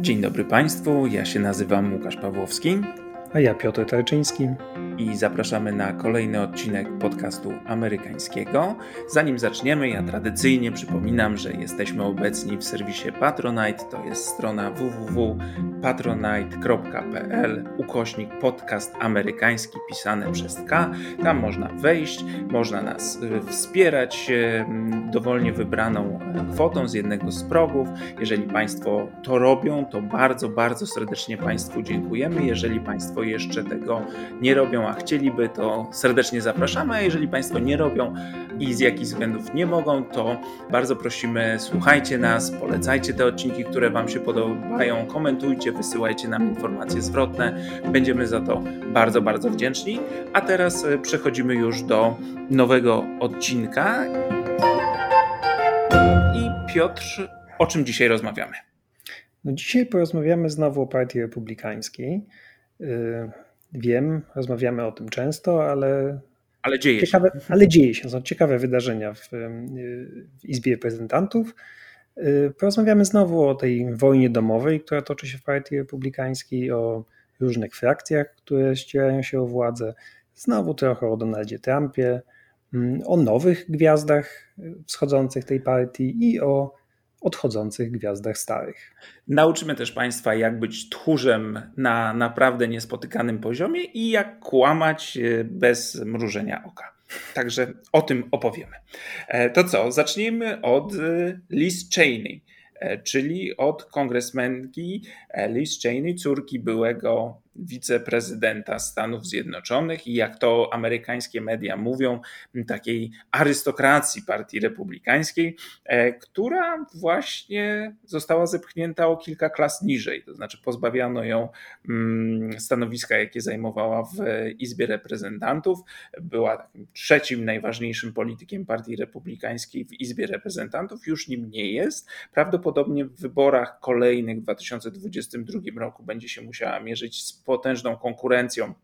Dzień dobry Państwu, ja się nazywam Łukasz Pawłowski. A ja Piotr Tarczyński i zapraszamy na kolejny odcinek podcastu amerykańskiego. Zanim zaczniemy, ja tradycyjnie przypominam, że jesteśmy obecni w serwisie Patronite. To jest strona www.patronite.pl ukośnik podcast amerykański pisane przez K. Tam można wejść, można nas y, wspierać dowolnie wybraną kwotą z jednego z progów. Jeżeli Państwo to robią, to bardzo, bardzo serdecznie Państwu dziękujemy. Jeżeli Państwo jeszcze tego nie robią, a chcieliby, to serdecznie zapraszamy. A jeżeli Państwo nie robią i z jakichś względów nie mogą, to bardzo prosimy, słuchajcie nas, polecajcie te odcinki, które Wam się podobają, komentujcie, wysyłajcie nam informacje zwrotne. Będziemy za to bardzo, bardzo wdzięczni. A teraz e, przechodzimy już do nowego odcinka. I Piotr, o czym dzisiaj rozmawiamy? No dzisiaj porozmawiamy znowu o Partii Republikańskiej. Y, Wiem, rozmawiamy o tym często, ale. Ale dzieje ciekawe, się. Ale dzieje się. Są ciekawe wydarzenia w, w Izbie Reprezentantów. Y, porozmawiamy znowu o tej wojnie domowej, która toczy się w Partii Republikańskiej, o różnych frakcjach, które ścierają się o władzę. Znowu trochę o Donaldzie Trumpie, mm, o nowych gwiazdach wschodzących tej partii i o odchodzących gwiazdach starych. Nauczymy też Państwa, jak być tchórzem na naprawdę niespotykanym poziomie i jak kłamać e, bez mrużenia oka. Także o tym opowiemy. E, to co? Zacznijmy od e, Liz Cheney, czyli od kongresmenki Liz Cheney, córki byłego wiceprezydenta Stanów Zjednoczonych i jak to amerykańskie media mówią, takiej arystokracji Partii Republikańskiej, e, która właśnie została zepchnięta o kilka klas niżej, to znaczy pozbawiano ją mm, stanowiska, jakie zajmowała w Izbie Reprezentantów. Była trzecim najważniejszym politykiem Partii Republikańskiej w Izbie Reprezentantów, już nim nie jest. Prawdopodobnie w wyborach kolejnych w 2022 roku będzie się musiała mierzyć z potężną konkurencją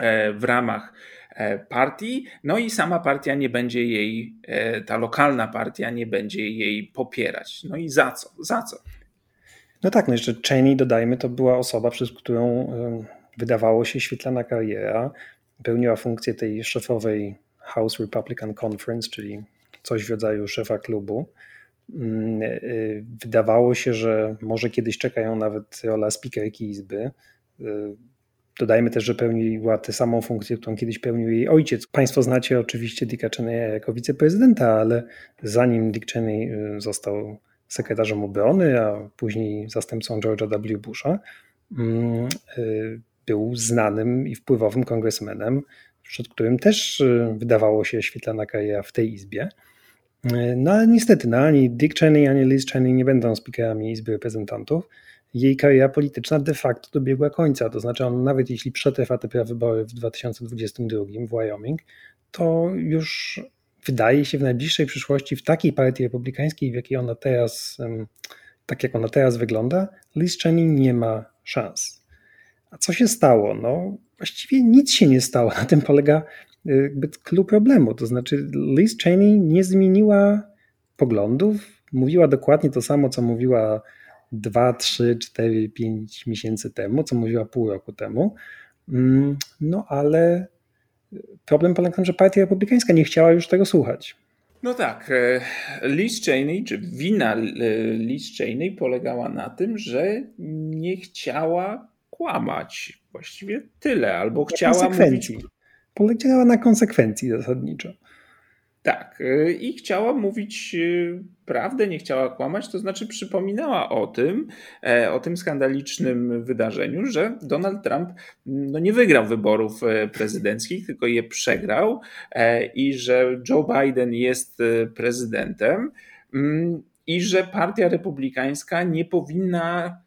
e, w ramach e, partii, no i sama partia nie będzie jej, e, ta lokalna partia nie będzie jej popierać. No i za co? Za co? No tak, no jeszcze Cheney, dodajmy, to była osoba, przez którą wydawało się świetlana kariera. Pełniła funkcję tej szefowej House Republican Conference, czyli coś w rodzaju szefa klubu. Mm, wydawało się, że może kiedyś czekają nawet rola speakerki Izby. Y, dodajmy też, że pełniła tę samą funkcję, którą kiedyś pełnił jej ojciec. Państwo znacie oczywiście Dicka Cheney'a jako wiceprezydenta, ale zanim Dick Cheney y, został sekretarzem obrony, a później zastępcą George'a W. Busha, mm, y, był znanym i wpływowym kongresmenem, przed którym też wydawało się świetlana kariera w tej izbie. No ale niestety, no, ani Dick Cheney, ani Liz Cheney nie będą speakerami Izby Reprezentantów jej kariera polityczna de facto dobiegła końca. To znaczy, on nawet jeśli przetrwa te prawybory w 2022 w Wyoming, to już wydaje się w najbliższej przyszłości w takiej partii republikańskiej, w jakiej ona teraz, tak jak ona teraz wygląda, Liz Cheney nie ma szans. A co się stało? No, właściwie nic się nie stało. Na tym polega y, jakby problemu. To znaczy, Liz Cheney nie zmieniła poglądów, mówiła dokładnie to samo, co mówiła 2, 3, 4, 5 miesięcy temu, co mówiła pół roku temu. Mm, no ale problem polega na tym, że Partia Republikańska nie chciała już tego słuchać. No tak, e, Liz Cheney, czy wina Liz Cheney polegała na tym, że nie chciała kłamać. Właściwie tyle, albo na chciała mówić... Polegała na konsekwencji zasadniczo. Tak, y, i chciała mówić y, prawdę, nie chciała kłamać, to znaczy przypominała o tym, e, o tym skandalicznym wydarzeniu, że Donald Trump no, nie wygrał wyborów e, prezydenckich, tylko je przegrał e, i że Joe Biden jest prezydentem mm, i że partia republikańska nie powinna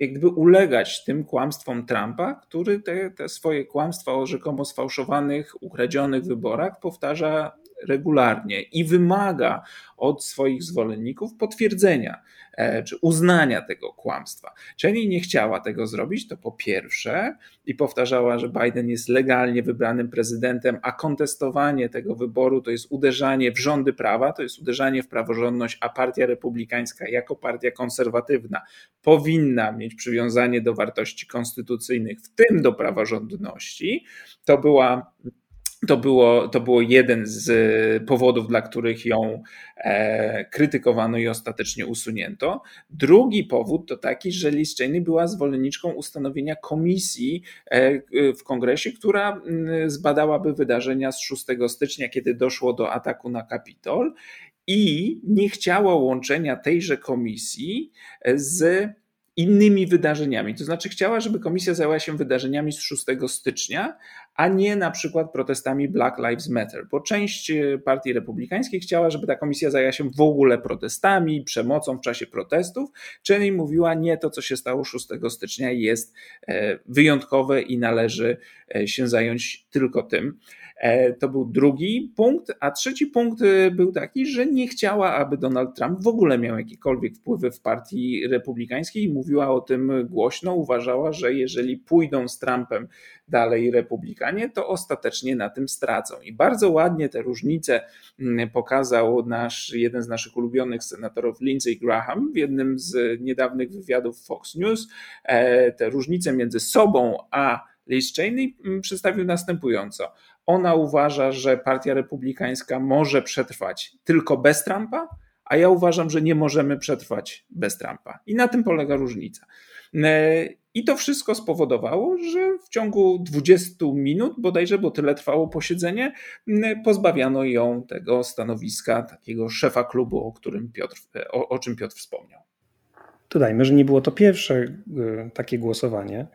jakby ulegać tym kłamstwom Trumpa, który te, te swoje kłamstwa o rzekomo sfałszowanych, ukradzionych wyborach powtarza regularnie i wymaga od swoich zwolenników potwierdzenia e, czy uznania tego kłamstwa. Cheney nie chciała tego zrobić, to po pierwsze, i powtarzała, że Biden jest legalnie wybranym prezydentem, a kontestowanie tego wyboru to jest uderzanie w rządy prawa, to jest uderzanie w praworządność, a partia republikańska jako partia konserwatywna powinna mieć przywiązanie do wartości konstytucyjnych, w tym do praworządności. To była to było, to było jeden z powodów, dla których ją e, krytykowano i ostatecznie usunięto. Drugi powód to taki, że Liz Cheney była zwolenniczką ustanowienia komisji e, w kongresie, która zbadałaby wydarzenia z 6 stycznia, kiedy doszło do ataku na Kapitol i nie chciała łączenia tejże komisji z innymi wydarzeniami. To znaczy, chciała, żeby komisja zajęła się wydarzeniami z 6 stycznia, a nie na przykład protestami Black Lives Matter, bo część partii republikańskiej chciała, żeby ta komisja zajęła się w ogóle protestami, przemocą w czasie protestów. Cheney mówiła, nie, to co się stało 6 stycznia jest e, wyjątkowe i należy e, się zająć tylko tym. E, to był drugi punkt, a trzeci punkt e, był taki, że nie chciała, aby Donald Trump w ogóle miał jakiekolwiek wpływy w partii republikańskiej. Mówiła o tym głośno, uważała, że jeżeli pójdą z Trumpem dalej republikanie, to ostatecznie na tym stracą. I bardzo ładnie te różnice mm, pokazał nasz, jeden z naszych ulubionych senatorów, Lindsey Graham, w jednym z niedawnych wywiadów Fox News. E, te różnice między sobą a Liz Cheney mm, przedstawił następująco. Ona uważa, że Partia Republikańska może przetrwać tylko bez Trumpa, a ja uważam, że nie możemy przetrwać bez Trumpa. I na tym polega różnica. E, I to wszystko spowodowało, że w ciągu 20 minut, bodajże, bo tyle trwało posiedzenie, pozbawiano ją tego stanowiska takiego szefa klubu, o, którym Piotr, o, o czym Piotr wspomniał. Dodajmy, że nie było to pierwsze e, takie głosowanie.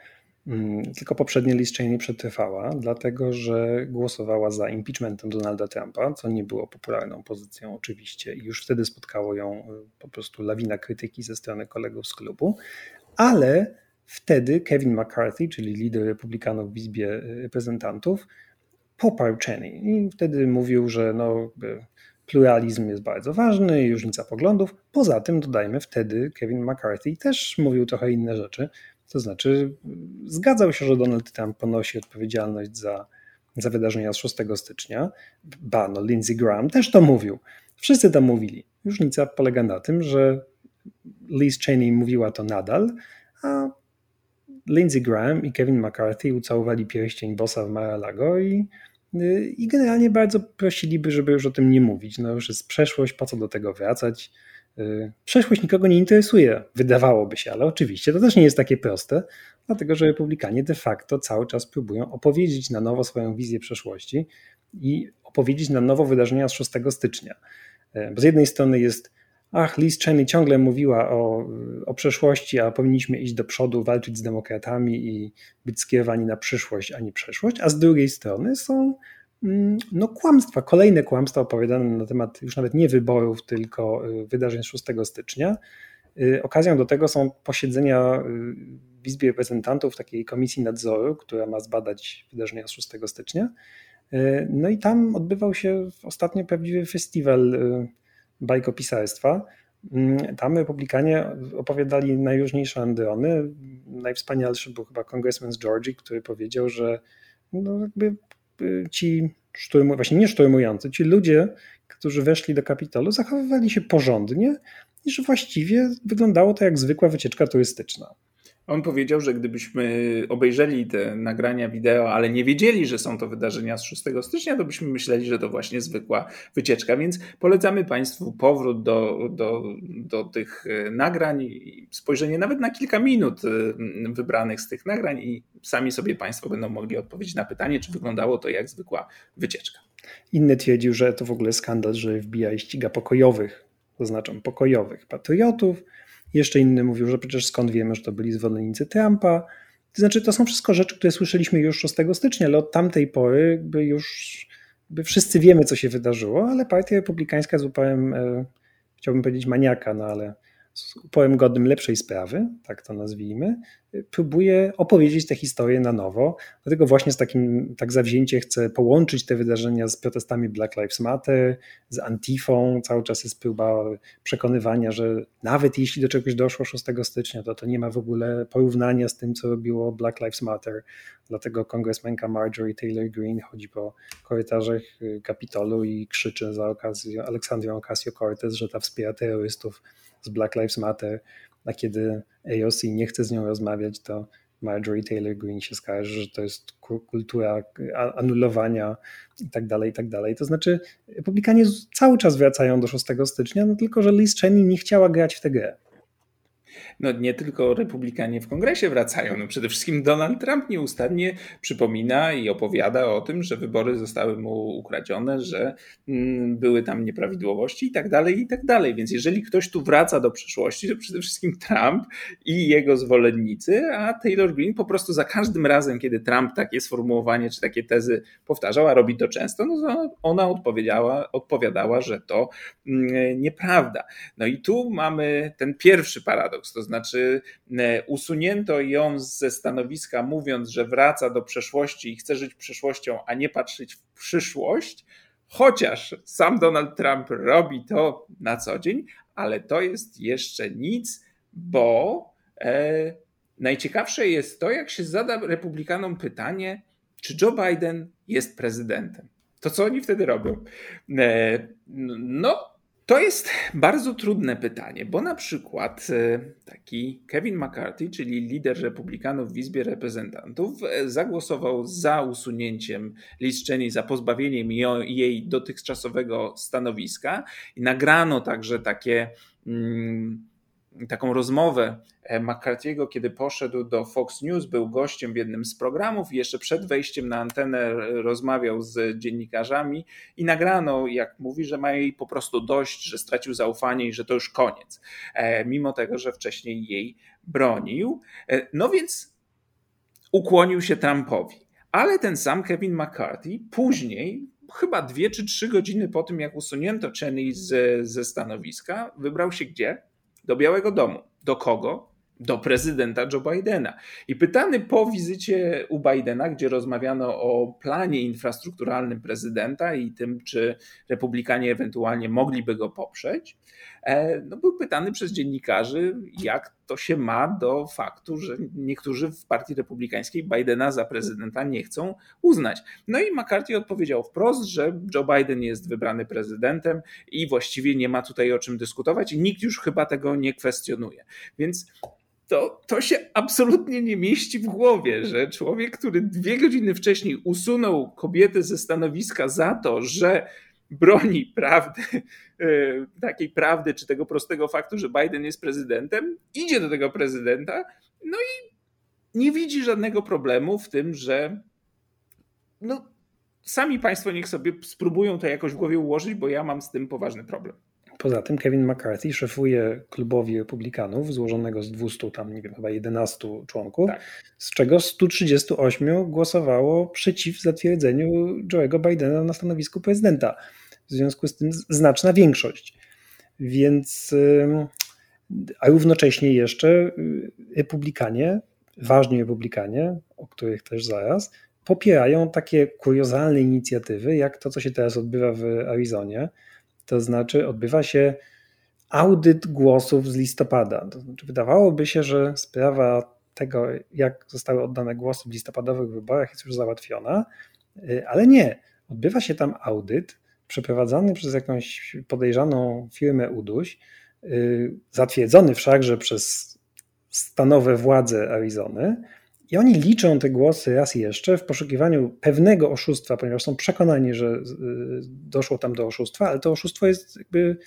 Mm, tylko poprzednie Liz Cheney przetrwała, dlatego że głosowała za impeachmentem Donalda Trumpa, co nie było popularną pozycją oczywiście i już wtedy spotkało ją y, po prostu lawina krytyki ze strony kolegów z klubu, ale wtedy Kevin McCarthy, czyli lider republikanów w Izbie Reprezentantów, poparł Cheney i wtedy mówił, że no, pluralizm jest bardzo ważny różnica poglądów. Poza tym, dodajmy, wtedy Kevin McCarthy też mówił trochę inne rzeczy, to znaczy, zgadzał się, że Donald Trump ponosi odpowiedzialność za, za wydarzenia z 6 stycznia. Ba, no Lindsey Graham też to mówił. Wszyscy to mówili. Różnica polega na tym, że Liz Cheney mówiła to nadal, a Lindsey Graham i Kevin McCarthy ucałowali pierścień bossa w Mar-a-Lago i, i generalnie bardzo prosiliby, żeby już o tym nie mówić. No już jest przeszłość, po co do tego wracać? Y, przeszłość nikogo nie interesuje, wydawałoby się, ale oczywiście to też nie jest takie proste, dlatego że republikanie de facto cały czas próbują opowiedzieć na nowo swoją wizję przeszłości i opowiedzieć na nowo wydarzenia z 6 stycznia. Y, bo z jednej strony jest, ach, Liz Cheney ciągle mówiła o, o przeszłości, a powinniśmy iść do przodu, walczyć z demokratami i być skierowani na przyszłość, a nie przeszłość, a z drugiej strony są no, kłamstwa, kolejne kłamstwa opowiadane na temat już nawet nie wyborów, tylko y, wydarzeń 6 stycznia. Y, okazją do tego są posiedzenia y, w Izbie Reprezentantów takiej komisji nadzoru, która ma zbadać wydarzenia z 6 stycznia. No i tam odbywał się ostatnio prawdziwy festiwal bajkopisarstwa. Mm, tam republikanie opowiadali najróżniejsze androny. Najwspanialszy był chyba kongresman z Georgii, który powiedział, że no jakby ci szturmu, właśnie nie szturmujący, ci ludzie, którzy weszli do Kapitolu, zachowywali się porządnie i że właściwie wyglądało to jak zwykła wycieczka turystyczna. On powiedział, że gdybyśmy obejrzeli te nagrania wideo, ale nie wiedzieli, że są to wydarzenia z 6 stycznia, to byśmy myśleli, że to właśnie zwykła wycieczka. Więc polecamy Państwu powrót do, do, do tych e, nagrań i spojrzenie nawet na kilka minut e, wybranych z tych nagrań, i sami sobie Państwo będą mogli odpowiedzieć na pytanie, czy wyglądało to jak zwykła wycieczka. Inny twierdził, że to w ogóle skandal, że FBI ściga pokojowych, oznaczam pokojowych patriotów jeszcze inny mówił, że przecież skąd wiemy, że to byli zwolennicy Trumpa. To znaczy, to są wszystko rzeczy, które słyszeliśmy już 6 stycznia, ale od tamtej pory już by wszyscy wiemy, co się wydarzyło, ale partia republikańska z e, chciałbym powiedzieć maniaka, no ale z uporem godnym lepszej sprawy, tak to nazwijmy, próbuje opowiedzieć tę historię na nowo. Dlatego właśnie z takim tak zawzięcie chce połączyć te wydarzenia z protestami Black Lives Matter, z Antifą. Cały czas jest próba przekonywania, że nawet jeśli do czegoś doszło 6 stycznia, to to nie ma w ogóle porównania z tym, co robiło Black Lives Matter. Dlatego kongresmenka Marjorie Taylor Greene chodzi po korytarzach Kapitolu i krzyczy za okazję Aleksandrią Ocasio-Cortez, że ta wspiera terrorystów z Black Lives Matter a kiedy AOC nie chce z nią rozmawiać, to Marjorie Taylor Greene się skarży, że to jest kultura anulowania i tak dalej, i tak dalej. To znaczy, republikanie cały czas wracają do 6 stycznia, no tylko, że Liz Cheney nie chciała grać w tę grę no nie tylko republikanie w kongresie wracają. No przede wszystkim Donald Trump nieustannie przypomina i opowiada o tym, że wybory zostały mu ukradzione, że mm, były tam nieprawidłowości i tak dalej, i tak dalej. Więc jeżeli ktoś tu wraca do przeszłości, to przede wszystkim Trump i jego zwolennicy, a Taylor Green po prostu za każdym razem, kiedy Trump takie sformułowanie czy takie tezy powtarzał, a robi to często, no ona odpowiedziała, odpowiadała, że to mm, nieprawda. No i tu mamy ten pierwszy paradoks, to znaczy e, usunięto ją ze stanowiska, mówiąc, że wraca do przeszłości i chce żyć przyszłością, a nie patrzeć w przyszłość, chociaż sam Donald Trump robi to na co dzień, ale to jest jeszcze nic, bo e, najciekawsze jest to, jak się zada republikanom pytanie, czy Joe Biden jest prezydentem. To co oni wtedy robią? E, no, to jest bardzo trudne pytanie, bo na przykład e, taki Kevin McCarthy, czyli lider republikanów w Izbie Reprezentantów, e, zagłosował za usunięciem Liz Cheney, za pozbawieniem jej dotychczasowego stanowiska i nagrano także takie. Mm, taką rozmowę e, McCarthy'ego, kiedy poszedł do Fox News, był gościem w jednym z programów i jeszcze przed wejściem na antenę rozmawiał z dziennikarzami i nagrano, jak mówi, że ma jej po prostu dość, że stracił zaufanie i że to już koniec, e, mimo tego, że wcześniej jej bronił. E, no więc ukłonił się Trumpowi. Ale ten sam Kevin McCarthy później, chyba dwie czy trzy godziny po tym, jak usunięto Cheney z, ze stanowiska, wybrał się gdzie? Do Białego Domu. Do kogo? Do prezydenta Joe Bidena. I pytany po wizycie u Bidena, gdzie rozmawiano o planie infrastrukturalnym prezydenta i tym, czy republikanie ewentualnie mogliby go poprzeć, no, był pytany przez dziennikarzy, jak to się ma do faktu, że niektórzy w Partii Republikańskiej Bidena za prezydenta nie chcą uznać. No i McCarthy odpowiedział wprost, że Joe Biden jest wybrany prezydentem i właściwie nie ma tutaj o czym dyskutować i nikt już chyba tego nie kwestionuje. Więc to, to się absolutnie nie mieści w głowie, że człowiek, który dwie godziny wcześniej usunął kobietę ze stanowiska za to, że broni prawdy, e, takiej prawdy, czy tego prostego faktu, że Biden jest prezydentem, idzie do tego prezydenta, no i nie widzi żadnego problemu w tym, że no, sami Państwo niech sobie spróbują to jakoś w głowie ułożyć, bo ja mam z tym poważny problem. Poza tym Kevin McCarthy szefuje klubowi republikanów złożonego z 200, tam nie wiem, chyba 11 członków, tak. z czego 138 głosowało przeciw zatwierdzeniu Joe'ego Bidena na stanowisku prezydenta. W związku z tym znaczna większość. Więc, a równocześnie jeszcze y, republikanie, ważni republikanie, o których też zaraz, popierają takie kuriozalne inicjatywy, jak to, co się teraz odbywa w Arizonie. To znaczy, odbywa się audyt głosów z listopada. To znaczy, wydawałoby się, że sprawa tego, jak zostały oddane głosy w listopadowych wyborach, jest już załatwiona, y, ale nie. Odbywa się tam audyt przeprowadzany przez jakąś podejrzaną firmę UDUŚ, y, zatwierdzony wszakże przez stanowe władze Arizony. I oni liczą te głosy raz jeszcze w poszukiwaniu pewnego oszustwa, ponieważ są przekonani, że y, doszło tam do oszustwa, ale to oszustwo jest jakby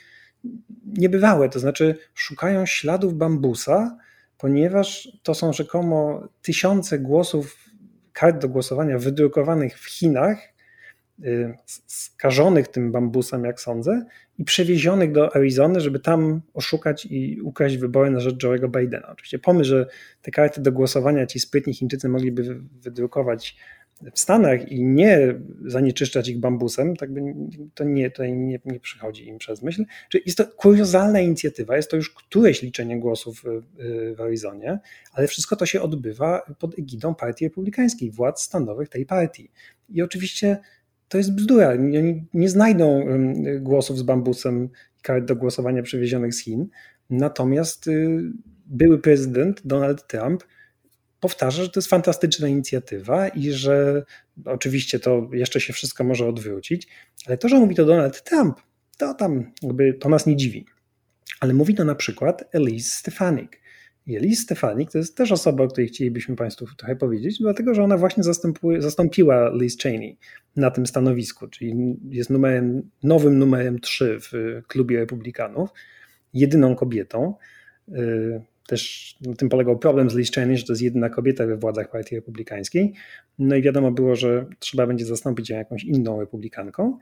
niebywałe. To znaczy, szukają śladów bambusa, ponieważ to są rzekomo tysiące głosów, kart do głosowania wydrukowanych w Chinach skażonych tym bambusem, jak sądzę, i przewiezionych do Arizony, żeby tam oszukać i ukraść wybory na rzecz Joe'ego Bidena. Oczywiście pomysł, że te karty do głosowania ci sprytni Chińczycy mogliby wydrukować w Stanach i nie zanieczyszczać ich bambusem, tak by to nie, tutaj nie, nie przychodzi im przez myśl. Czyli jest to kuriozalna inicjatywa, jest to już któreś liczenie głosów w Arizonie, ale wszystko to się odbywa pod egidą Partii Republikańskiej, władz stanowych tej partii. I oczywiście to jest bzdura. Oni nie znajdą głosów z bambusem i kart do głosowania przywiezionych z Chin. Natomiast y, były prezydent Donald Trump powtarza, że to jest fantastyczna inicjatywa i że oczywiście to jeszcze się wszystko może odwrócić, ale to, że mówi to Donald Trump, to tam jakby to nas nie dziwi. Ale mówi to na przykład Elise Stefanik. I Elise Stefanik to jest też osoba, o której chcielibyśmy Państwu trochę powiedzieć, dlatego że ona właśnie zastąpiła Liz Cheney na tym stanowisku, czyli jest numerem, nowym numerem 3 w klubie republikanów, jedyną kobietą. Y, też na tym polegał problem z Liz Cheney, że to jest jedyna kobieta we władzach partii republikańskiej. No i wiadomo było, że trzeba będzie zastąpić ją jakąś inną republikanką.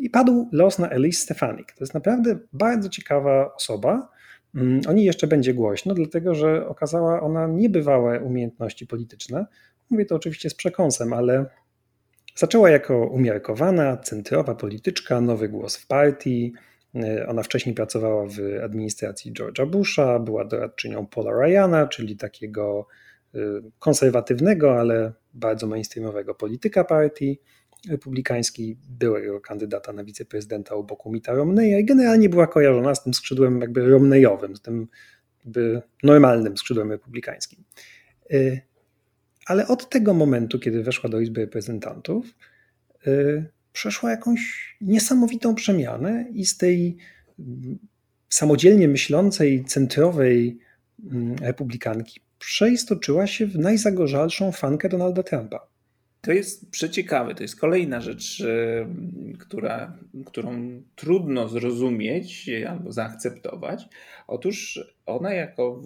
I padł los na Elise Stefanik. To jest naprawdę bardzo ciekawa osoba. Mm, o niej jeszcze będzie głośno, dlatego że okazała ona niebywałe umiejętności polityczne. Mówię to oczywiście z przekąsem, ale zaczęła jako umiarkowana, centrowa polityczka, nowy głos w partii, E, ona wcześniej pracowała w administracji George'a Busha, była doradczynią Paula Ryana, czyli takiego e, konserwatywnego, ale bardzo mainstreamowego polityka partii republikańskiej, byłego kandydata na wiceprezydenta u boku Mita Romneya i generalnie była kojarzona z tym skrzydłem jakby Romneyowym, z tym jakby normalnym skrzydłem republikańskim. E, ale od tego momentu, kiedy weszła do Izby Reprezentantów, przeszła jakąś niesamowitą przemianę i z tej mm, samodzielnie myślącej, centrowej mm, republikanki przeistoczyła się w najzagorzalszą fankę Donalda Trumpa. To jest przeciekawe. To jest kolejna rzecz, która, którą trudno zrozumieć albo zaakceptować. Otóż ona, jako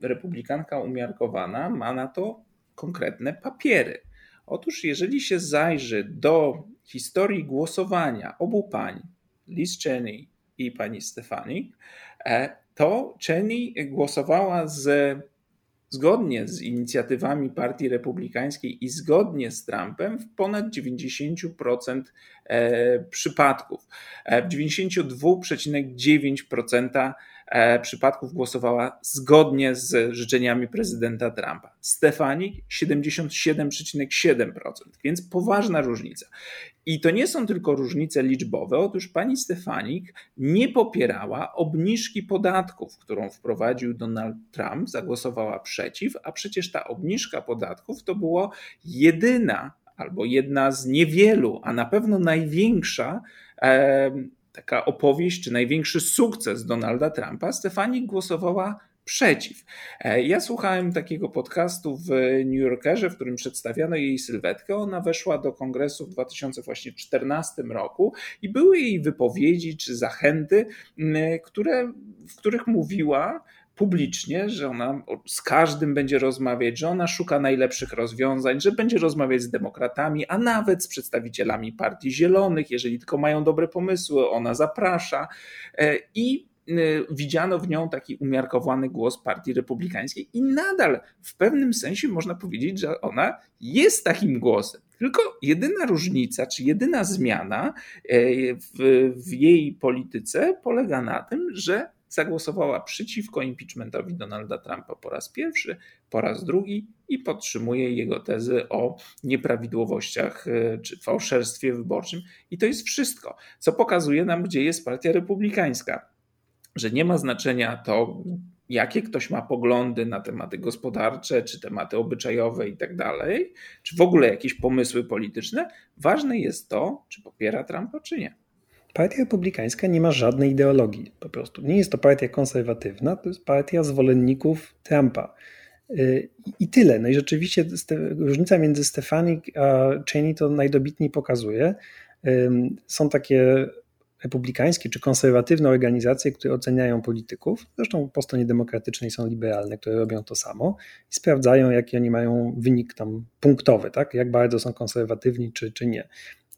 republikanka umiarkowana, ma na to konkretne papiery. Otóż, jeżeli się zajrzy do historii głosowania obu pań, Liz Cheney i pani Stefanik, e, to Cheney głosowała z, zgodnie z inicjatywami Partii Republikańskiej i zgodnie z Trumpem w ponad 90% e, przypadków. E, w 92,9% E, przypadków głosowała zgodnie z życzeniami prezydenta Trumpa. Stefanik 77,7%, więc poważna różnica. I to nie są tylko różnice liczbowe. Otóż pani Stefanik nie popierała obniżki podatków, którą wprowadził Donald Trump, zagłosowała przeciw, a przecież ta obniżka podatków to była jedyna albo jedna z niewielu, a na pewno największa taka opowieść, czy największy sukces Donalda Trumpa, Stefani głosowała przeciw. E, ja słuchałem takiego podcastu w New Yorkerze, w którym przedstawiano jej sylwetkę. Ona weszła do kongresu w 2014 roku i były jej wypowiedzi czy zachęty, które, w których mówiła, publicznie, że ona z każdym będzie rozmawiać, że ona szuka najlepszych rozwiązań, że będzie rozmawiać z demokratami, a nawet z przedstawicielami Partii Zielonych, jeżeli tylko mają dobre pomysły, ona zaprasza. E, I e, widziano w nią taki umiarkowany głos Partii Republikańskiej, i nadal w pewnym sensie można powiedzieć, że ona jest takim głosem. Tylko jedyna różnica, czy jedyna zmiana e, w, w jej polityce polega na tym, że zagłosowała przeciwko impeachmentowi Donalda Trumpa po raz pierwszy, po raz drugi i podtrzymuje jego tezy o nieprawidłowościach e, czy fałszerstwie wyborczym. I to jest wszystko, co pokazuje nam, gdzie jest Partia Republikańska. Że nie ma znaczenia to, jakie ktoś ma poglądy na tematy gospodarcze, czy tematy obyczajowe i tak dalej, czy w ogóle jakieś pomysły polityczne. Ważne jest to, czy popiera Trumpa, czy nie. Partia Republikańska nie ma żadnej ideologii, po prostu. Nie jest to partia konserwatywna, to jest partia zwolenników Trumpa. Y, I tyle. No i rzeczywiście różnica między Stefanik a Cheney to najdobitniej pokazuje. Są takie republikańskie czy konserwatywne organizacje, które oceniają polityków, zresztą po stronie demokratycznej są liberalne, które robią to samo i sprawdzają, jaki oni mają wynik tam punktowy, tak? jak bardzo są konserwatywni czy, czy nie.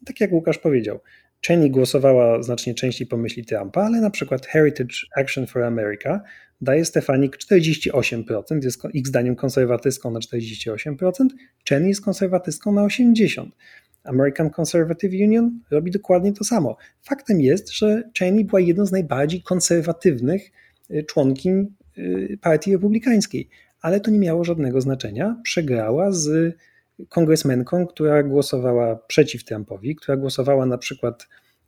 Tak jak Łukasz powiedział, Cheney głosowała znacznie częściej po myśli Trumpa, ale na przykład Heritage Action for America daje Stefanik 48%, jest ich zdaniem konserwatystką na 48%, Cheney jest konserwatystką na 80%. American Conservative Union robi dokładnie to samo. Faktem jest, że Cheney była jedną z najbardziej konserwatywnych y, członkiń y, Partii Republikańskiej, ale to nie miało żadnego znaczenia. Przegrała z kongresmenką, która głosowała przeciw Trumpowi, która głosowała na przykład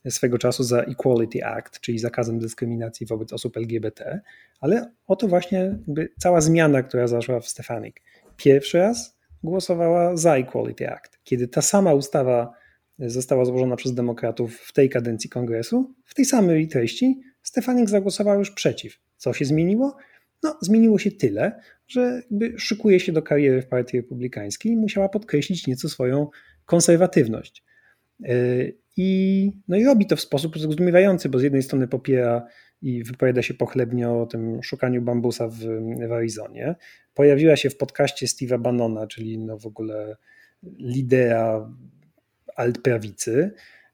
swego czasu za Equality Act, czyli zakazem dyskryminacji wobec osób LGBT, ale oto właśnie cała zmiana, która zaszła w Stefanik. Pierwszy raz głosowała za Equality Act. Kiedy ta sama ustawa została złożona przez demokratów w tej kadencji kongresu, w tej samej treści, Stefanik zagłosowała już przeciw. Co się zmieniło? No, zmieniło się tyle, że szykuje się do kariery w Partii Republikańskiej i musiała podkreślić nieco swoją konserwatywność. E, I, no i robi to w sposób zrozumiewający, bo z jednej strony popiera i wypowiada się pochlebnie o tym szukaniu bambusa w, w Arizonie. Pojawiła się w podcaście Steve'a Bannona, czyli no w ogóle lidera altprawicy.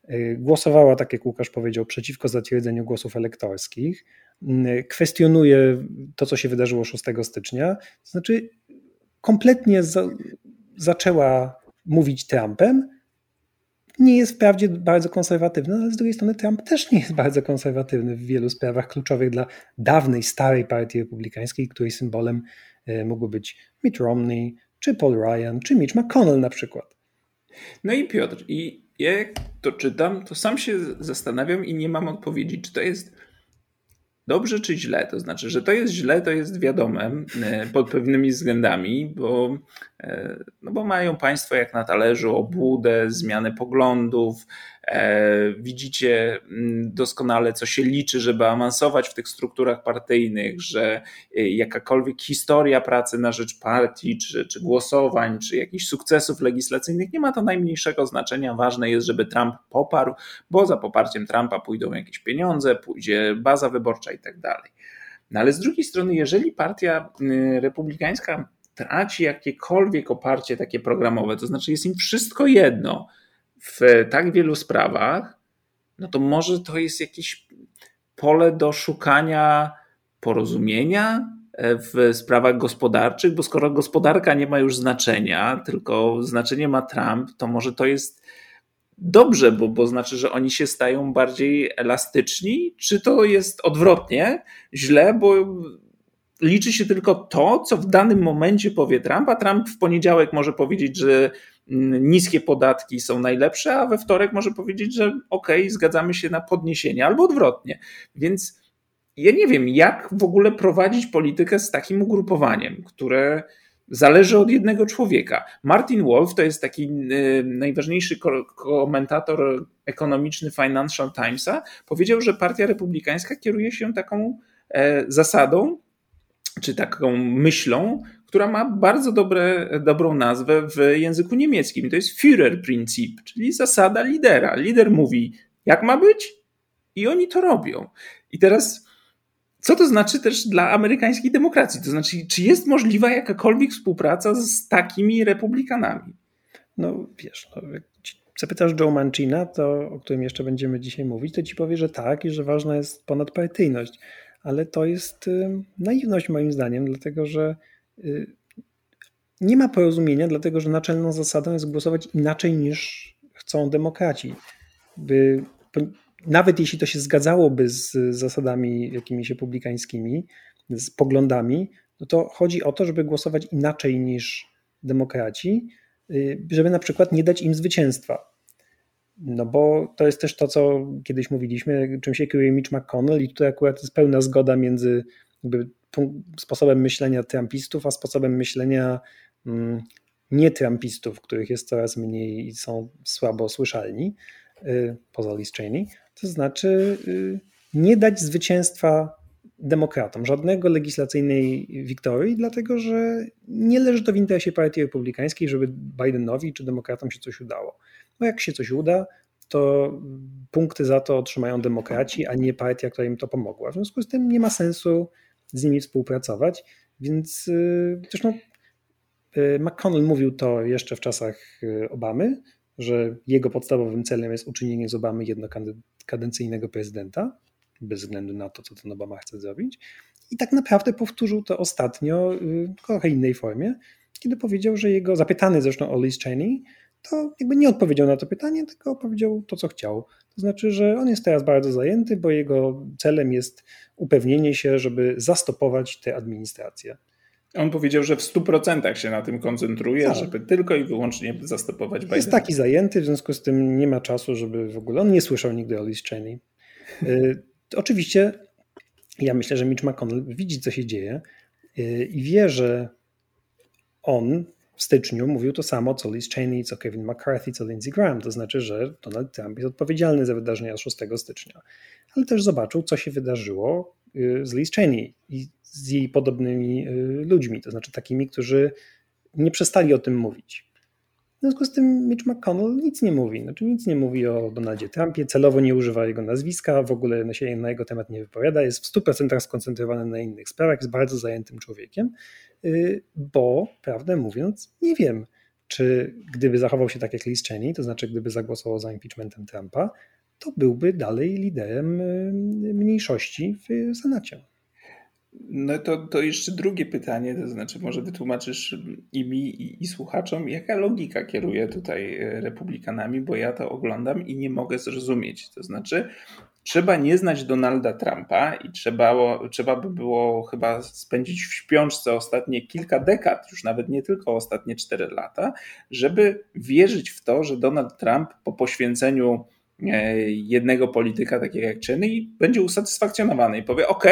E, głosowała, tak jak Łukasz powiedział, przeciwko zatwierdzeniu głosów elektorskich. Kwestionuje to, co się wydarzyło 6 stycznia. To znaczy, kompletnie za, zaczęła mówić Trumpem, nie jest wprawdzie bardzo konserwatywny, ale z drugiej strony Trump też nie jest bardzo konserwatywny w wielu sprawach kluczowych dla dawnej, starej partii republikańskiej, której symbolem e, mógł być Mitt Romney, czy Paul Ryan, czy Mitch McConnell na przykład. No i Piotr, i jak to czytam, to sam się zastanawiam i nie mam odpowiedzi, czy to jest dobrze czy źle. To znaczy, że to jest źle, to jest wiadome e, pod pewnymi względami, bo, e, no bo mają państwo jak na talerzu obłudę, zmianę poglądów, widzicie mm, doskonale, co się liczy, żeby awansować w tych strukturach partyjnych, że e, jakakolwiek historia pracy na rzecz partii, czy, czy głosowań, czy jakichś sukcesów legislacyjnych nie ma to najmniejszego znaczenia. Ważne jest, żeby Trump poparł, bo za poparciem Trumpa pójdą jakieś pieniądze, pójdzie baza wyborcza i tak dalej. No ale z drugiej strony, jeżeli partia y, republikańska traci jakiekolwiek oparcie takie programowe, to znaczy jest im wszystko jedno, w tak wielu sprawach, no to może to jest jakieś pole do szukania porozumienia e, w sprawach gospodarczych, bo skoro gospodarka nie ma już znaczenia, tylko znaczenie ma Trump, to może to jest dobrze, bo, bo znaczy, że oni się stają bardziej elastyczni, czy to jest odwrotnie, źle, bo liczy się tylko to, co w danym momencie powie Trump, a Trump w poniedziałek może powiedzieć, że niskie podatki są najlepsze, a we wtorek może powiedzieć, że ok, zgadzamy się na podniesienie, albo odwrotnie. Więc ja nie wiem, jak w ogóle prowadzić politykę z takim ugrupowaniem, które zależy od jednego człowieka. Martin Wolf to jest taki y, najważniejszy komentator ekonomiczny Financial Timesa. Powiedział, że Partia Republikańska kieruje się taką e, zasadą, czy taką myślą, która ma bardzo dobre, dobrą nazwę w języku niemieckim. To jest Führerprinzip, czyli zasada lidera. Lider mówi, jak ma być, i oni to robią. I teraz, co to znaczy też dla amerykańskiej demokracji? To znaczy, czy jest możliwa jakakolwiek współpraca z takimi republikanami? No wiesz, no, jak zapytasz Joe Mancina, to, o którym jeszcze będziemy dzisiaj mówić, to ci powie, że tak i że ważna jest ponadpartyjność. Ale to jest y, naiwność moim zdaniem, dlatego że Y, nie ma porozumienia, dlatego że naczelną zasadą jest głosować inaczej niż chcą demokraci. By, nawet jeśli to się zgadzałoby z zasadami jakimiś republikańskimi, z poglądami, no to chodzi o to, żeby głosować inaczej niż demokraci, y, żeby na przykład nie dać im zwycięstwa. No bo to jest też to, co kiedyś mówiliśmy, czym się kieruje Mitch McConnell i tutaj akurat jest pełna zgoda między sposobem myślenia trumpistów, a sposobem myślenia mm, nie-trumpistów, których jest coraz mniej i są słabo słyszalni, y, poza Liz Cheney, to znaczy y, nie dać zwycięstwa demokratom, żadnego legislacyjnej wiktorii, dlatego że nie leży to w interesie partii republikańskiej, żeby Bidenowi czy demokratom się coś udało. Bo jak się coś uda, to punkty za to otrzymają demokraci, a nie partia, która im to pomogła. W związku z tym nie ma sensu z nimi współpracować. Więc y, zresztą y, McConnell mówił to jeszcze w czasach y, Obamy, że jego podstawowym celem jest uczynienie z Obamy jednokadencyjnego prezydenta, bez względu na to, co ten Obama chce zrobić. I tak naprawdę powtórzył to ostatnio w trochę innej formie, kiedy powiedział, że jego, zapytany zresztą o Liz Cheney, to jakby nie odpowiedział na to pytanie, tylko powiedział to, co chciał. To znaczy, że on jest teraz bardzo zajęty, bo jego celem jest upewnienie się, żeby zastopować tę administrację. On powiedział, że w 100% się na tym koncentruje, tak. żeby tylko i wyłącznie zastopować Bidena. Jest taki zajęty, w związku z tym nie ma czasu, żeby w ogóle. On nie słyszał nigdy o Liz Cheney. Y, oczywiście ja myślę, że Mitch McConnell widzi, co się dzieje y, i wie, że on w styczniu mówił to samo, co Liz Cheney, co Kevin McCarthy, co Lindsey Graham. To znaczy, że Donald Trump jest odpowiedzialny za wydarzenia 6 stycznia. Ale też zobaczył, co się wydarzyło y, z Liz Cheney i z jej podobnymi y, ludźmi, to znaczy takimi, którzy nie przestali o tym mówić. W związku z tym Mitch McConnell nic nie mówi. Znaczy nic nie mówi o Donaldzie Trumpie, celowo nie używa jego nazwiska, w ogóle się na jego temat nie wypowiada, jest w 100% skoncentrowany na innych sprawach, jest bardzo zajętym człowiekiem, y, bo prawdę mówiąc, nie wiem, czy gdyby zachował się tak jak Liz Cheney, to znaczy gdyby zagłosował za impeachmentem Trumpa, to byłby dalej liderem y, mniejszości w Senacie. No to, to jeszcze drugie pytanie, to znaczy może wytłumaczysz i mi, i, i, słuchaczom, jaka logika kieruje tutaj e, republikanami, bo ja to oglądam i nie mogę zrozumieć. To znaczy, trzeba nie znać Donalda Trumpa i trzeba, trzeba by było chyba spędzić w śpiączce ostatnie kilka dekad, już nawet nie tylko ostatnie cztery lata, żeby wierzyć w to, że Donald Trump po poświęceniu e, jednego polityka, takiego jak Cheney, będzie usatysfakcjonowany i powie: OK,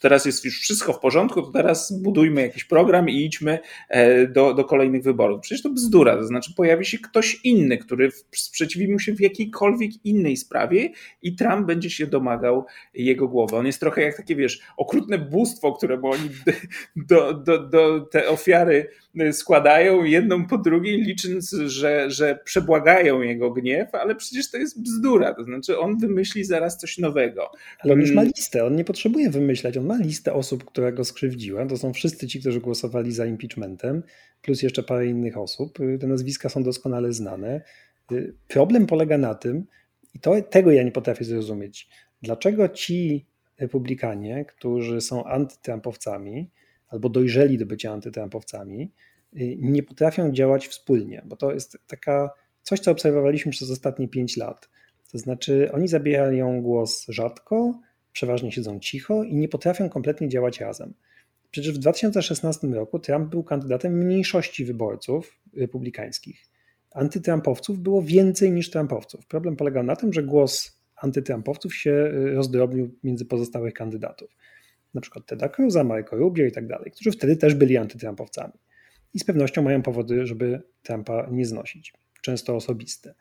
teraz jest już wszystko w porządku, to teraz budujmy jakiś program i idźmy e, do, do kolejnych wyborów. Przecież to bzdura, to znaczy pojawi się ktoś inny, który sprzeciwi mu się w jakiejkolwiek innej sprawie i Trump będzie się domagał jego głowy. On jest trochę jak takie, wiesz, okrutne bóstwo, które bo oni do, do, do te ofiary składają jedną po drugiej, licząc, że, że przebłagają jego gniew, ale przecież to jest bzdura, to znaczy on wymyśli zaraz coś nowego. Ale on już ma mm. listę, on nie potrzebuje wymyślać, on ma listę osób, która go skrzywdziła, to są wszyscy ci, którzy głosowali za impeachmentem, plus jeszcze parę innych osób, te nazwiska są doskonale znane. Problem polega na tym, i to, tego ja nie potrafię zrozumieć, dlaczego ci republikanie, którzy są antytrampowcami, albo dojrzeli do bycia antytrampowcami, nie potrafią działać wspólnie, bo to jest taka coś, co obserwowaliśmy przez ostatnie pięć lat. To znaczy, oni zabierają głos rzadko, przeważnie siedzą cicho i nie potrafią kompletnie działać razem. Przecież w 2016 roku Trump był kandydatem mniejszości wyborców republikańskich. Antytrampowców było więcej niż Trumpowców. Problem polegał na tym, że głos antytrampowców się y, rozdrobnił między pozostałych kandydatów na przykład Teda Cruza, Marco Rubio i tak dalej, którzy wtedy też byli antytrumpowcami. I z pewnością mają powody, żeby Trumpa nie znosić, często osobiste.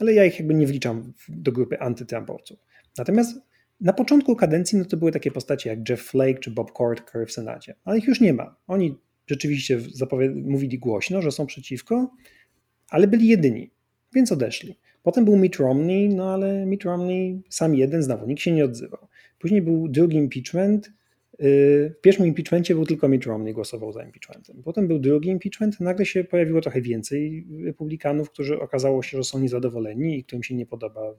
Ale ja ich jakby nie wliczam do grupy antytrumpowców. Natomiast na początku kadencji no to były takie postacie jak Jeff Flake czy Bob Corker w Senacie, ale ich już nie ma. Oni rzeczywiście mówili głośno, że są przeciwko, ale byli jedyni, więc odeszli. Potem był Mitt Romney, no ale Mitt Romney sam jeden, znowu nikt się nie odzywał. Później był drugi impeachment, w pierwszym impeachmencie był tylko Mitt Romney głosował za impeachmentem. Potem był drugi impeachment, nagle się pojawiło trochę więcej republikanów, którzy okazało się, że są niezadowoleni i którym się nie podoba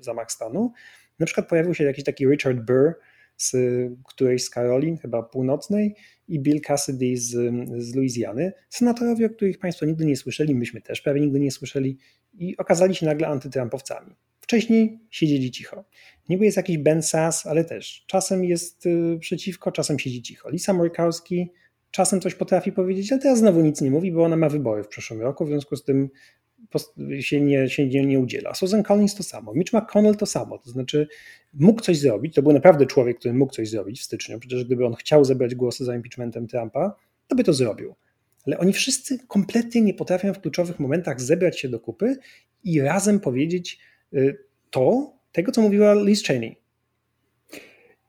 zamach stanu. Na przykład pojawił się jakiś taki Richard Burr z którejś z Karolin, chyba północnej, i Bill Cassidy z, z Luizjany. Senatorowie, o których Państwo nigdy nie słyszeli, myśmy też prawie nigdy nie słyszeli, i okazali się nagle antytrampowcami. Wcześniej siedzieli cicho. Niby jest jakiś Ben Sass, ale też czasem jest y, przeciwko, czasem siedzi cicho. Lisa Murkowski czasem coś potrafi powiedzieć, ale teraz znowu nic nie mówi, bo ona ma wybory w przyszłym roku, w związku z tym się nie, się nie, nie udziela. Susan Collins to samo, Mitch McConnell to samo, to znaczy mógł coś zrobić, to był naprawdę człowiek, który mógł coś zrobić w styczniu, przecież gdyby on chciał zebrać głosy za impeachmentem Trumpa, to by to zrobił. Ale oni wszyscy kompletnie nie potrafią w kluczowych momentach zebrać się do kupy i razem powiedzieć to, tego, co mówiła Liz Cheney.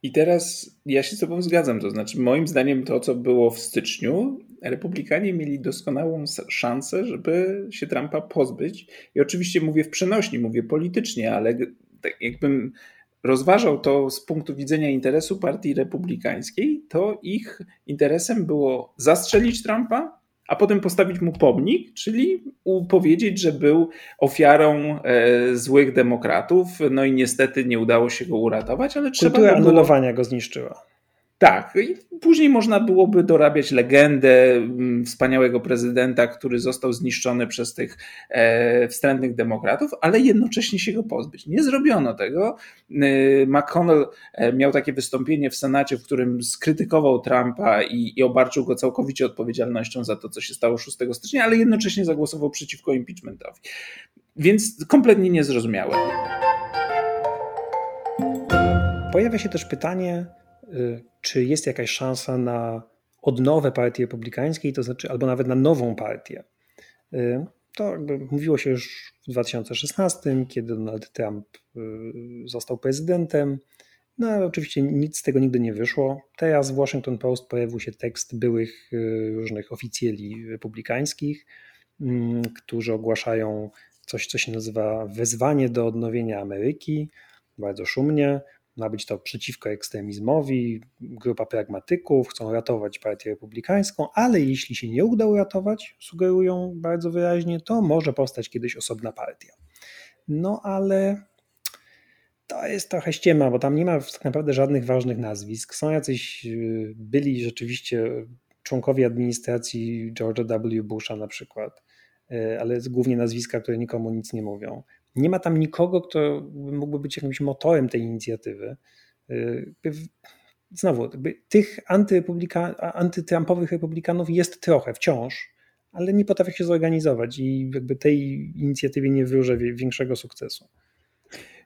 I teraz ja się z Tobą zgadzam. To znaczy, moim zdaniem, to, co było w styczniu, Republikanie mieli doskonałą szansę, żeby się Trumpa pozbyć. I oczywiście mówię w przenośni, mówię politycznie, ale tak jakbym rozważał to z punktu widzenia interesu Partii Republikańskiej, to ich interesem było zastrzelić Trumpa a potem postawić mu pomnik, czyli powiedzieć, że był ofiarą e, złych demokratów, no i niestety nie udało się go uratować, ale Kultura trzeba było... anulowania go zniszczyła. Tak, i później można byłoby dorabiać legendę mm, wspaniałego prezydenta, który został zniszczony przez tych e, wstrętnych demokratów, ale jednocześnie się go pozbyć. Nie zrobiono tego. E, McConnell e, miał takie wystąpienie w Senacie, w którym skrytykował Trumpa i, i obarczył go całkowicie odpowiedzialnością za to, co się stało 6 stycznia, ale jednocześnie zagłosował przeciwko impeachmentowi. Więc kompletnie niezrozumiałe. Pojawia się też pytanie, Y, czy jest jakaś szansa na odnowę partii republikańskiej, to znaczy albo nawet na nową partię. Y, to jakby mówiło się już w 2016, kiedy Donald Trump y, został prezydentem. No ale oczywiście nic z tego nigdy nie wyszło. Teraz w Washington Post pojawił się tekst byłych różnych oficjeli republikańskich, którzy ogłaszają coś, co się nazywa wezwanie do odnowienia Ameryki, bardzo szumnie. Ma być to przeciwko ekstremizmowi, grupa pragmatyków, chcą ratować partię republikańską, ale jeśli się nie uda uratować, sugerują bardzo wyraźnie, to może powstać kiedyś osobna partia. No ale to jest trochę ściema, bo tam nie ma tak naprawdę żadnych ważnych nazwisk. Są jacyś y, byli rzeczywiście członkowie administracji George'a W. Busha na przykład, y, ale głównie nazwiska, które nikomu nic nie mówią. Nie ma tam nikogo, kto mógłby być jakimś motorem tej inicjatywy. Y, znowu, tych antytrumpowych republikanów jest trochę wciąż, ale nie potrafią się zorganizować i jakby tej inicjatywie nie wróżę większego sukcesu.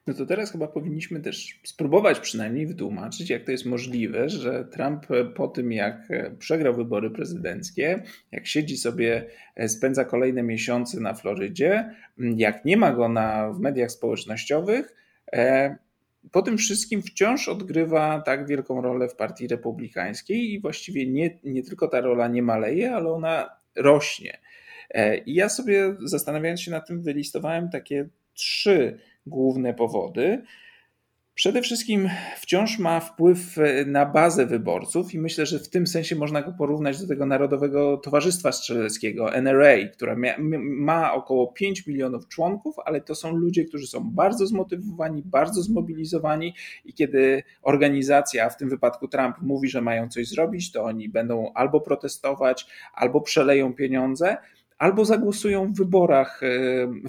No to teraz chyba powinniśmy też spróbować przynajmniej wytłumaczyć, jak to jest możliwe, że Trump po tym, jak przegrał wybory prezydenckie, jak siedzi sobie, spędza kolejne miesiące na Florydzie, jak nie ma go na, w mediach społecznościowych, e, po tym wszystkim wciąż odgrywa tak wielką rolę w partii republikańskiej i właściwie nie, nie tylko ta rola nie maleje, ale ona rośnie. E, I ja sobie zastanawiając się nad tym, wylistowałem takie trzy główne powody. Przede wszystkim wciąż ma wpływ e, na bazę wyborców i myślę, że w tym sensie można go porównać do tego Narodowego Towarzystwa Strzeleckiego, NRA, która ma około 5 milionów członków, ale to są ludzie, którzy są bardzo zmotywowani, bardzo zmobilizowani i kiedy organizacja, w tym wypadku Trump, mówi, że mają coś zrobić, to oni będą albo protestować, albo przeleją pieniądze albo zagłosują w wyborach, e,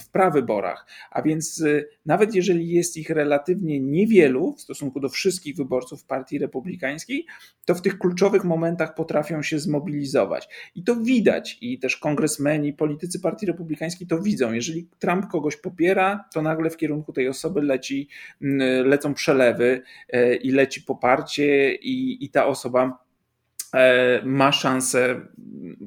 w prawyborach. A więc e, nawet jeżeli jest ich relatywnie niewielu w stosunku do wszystkich wyborców Partii Republikańskiej, to w tych kluczowych momentach potrafią się zmobilizować. I to widać, i też kongresmeni, politycy Partii Republikańskiej to widzą. Jeżeli Trump kogoś popiera, to nagle w kierunku tej osoby leci, lecą przelewy e, i leci poparcie, i, i ta osoba ma szansę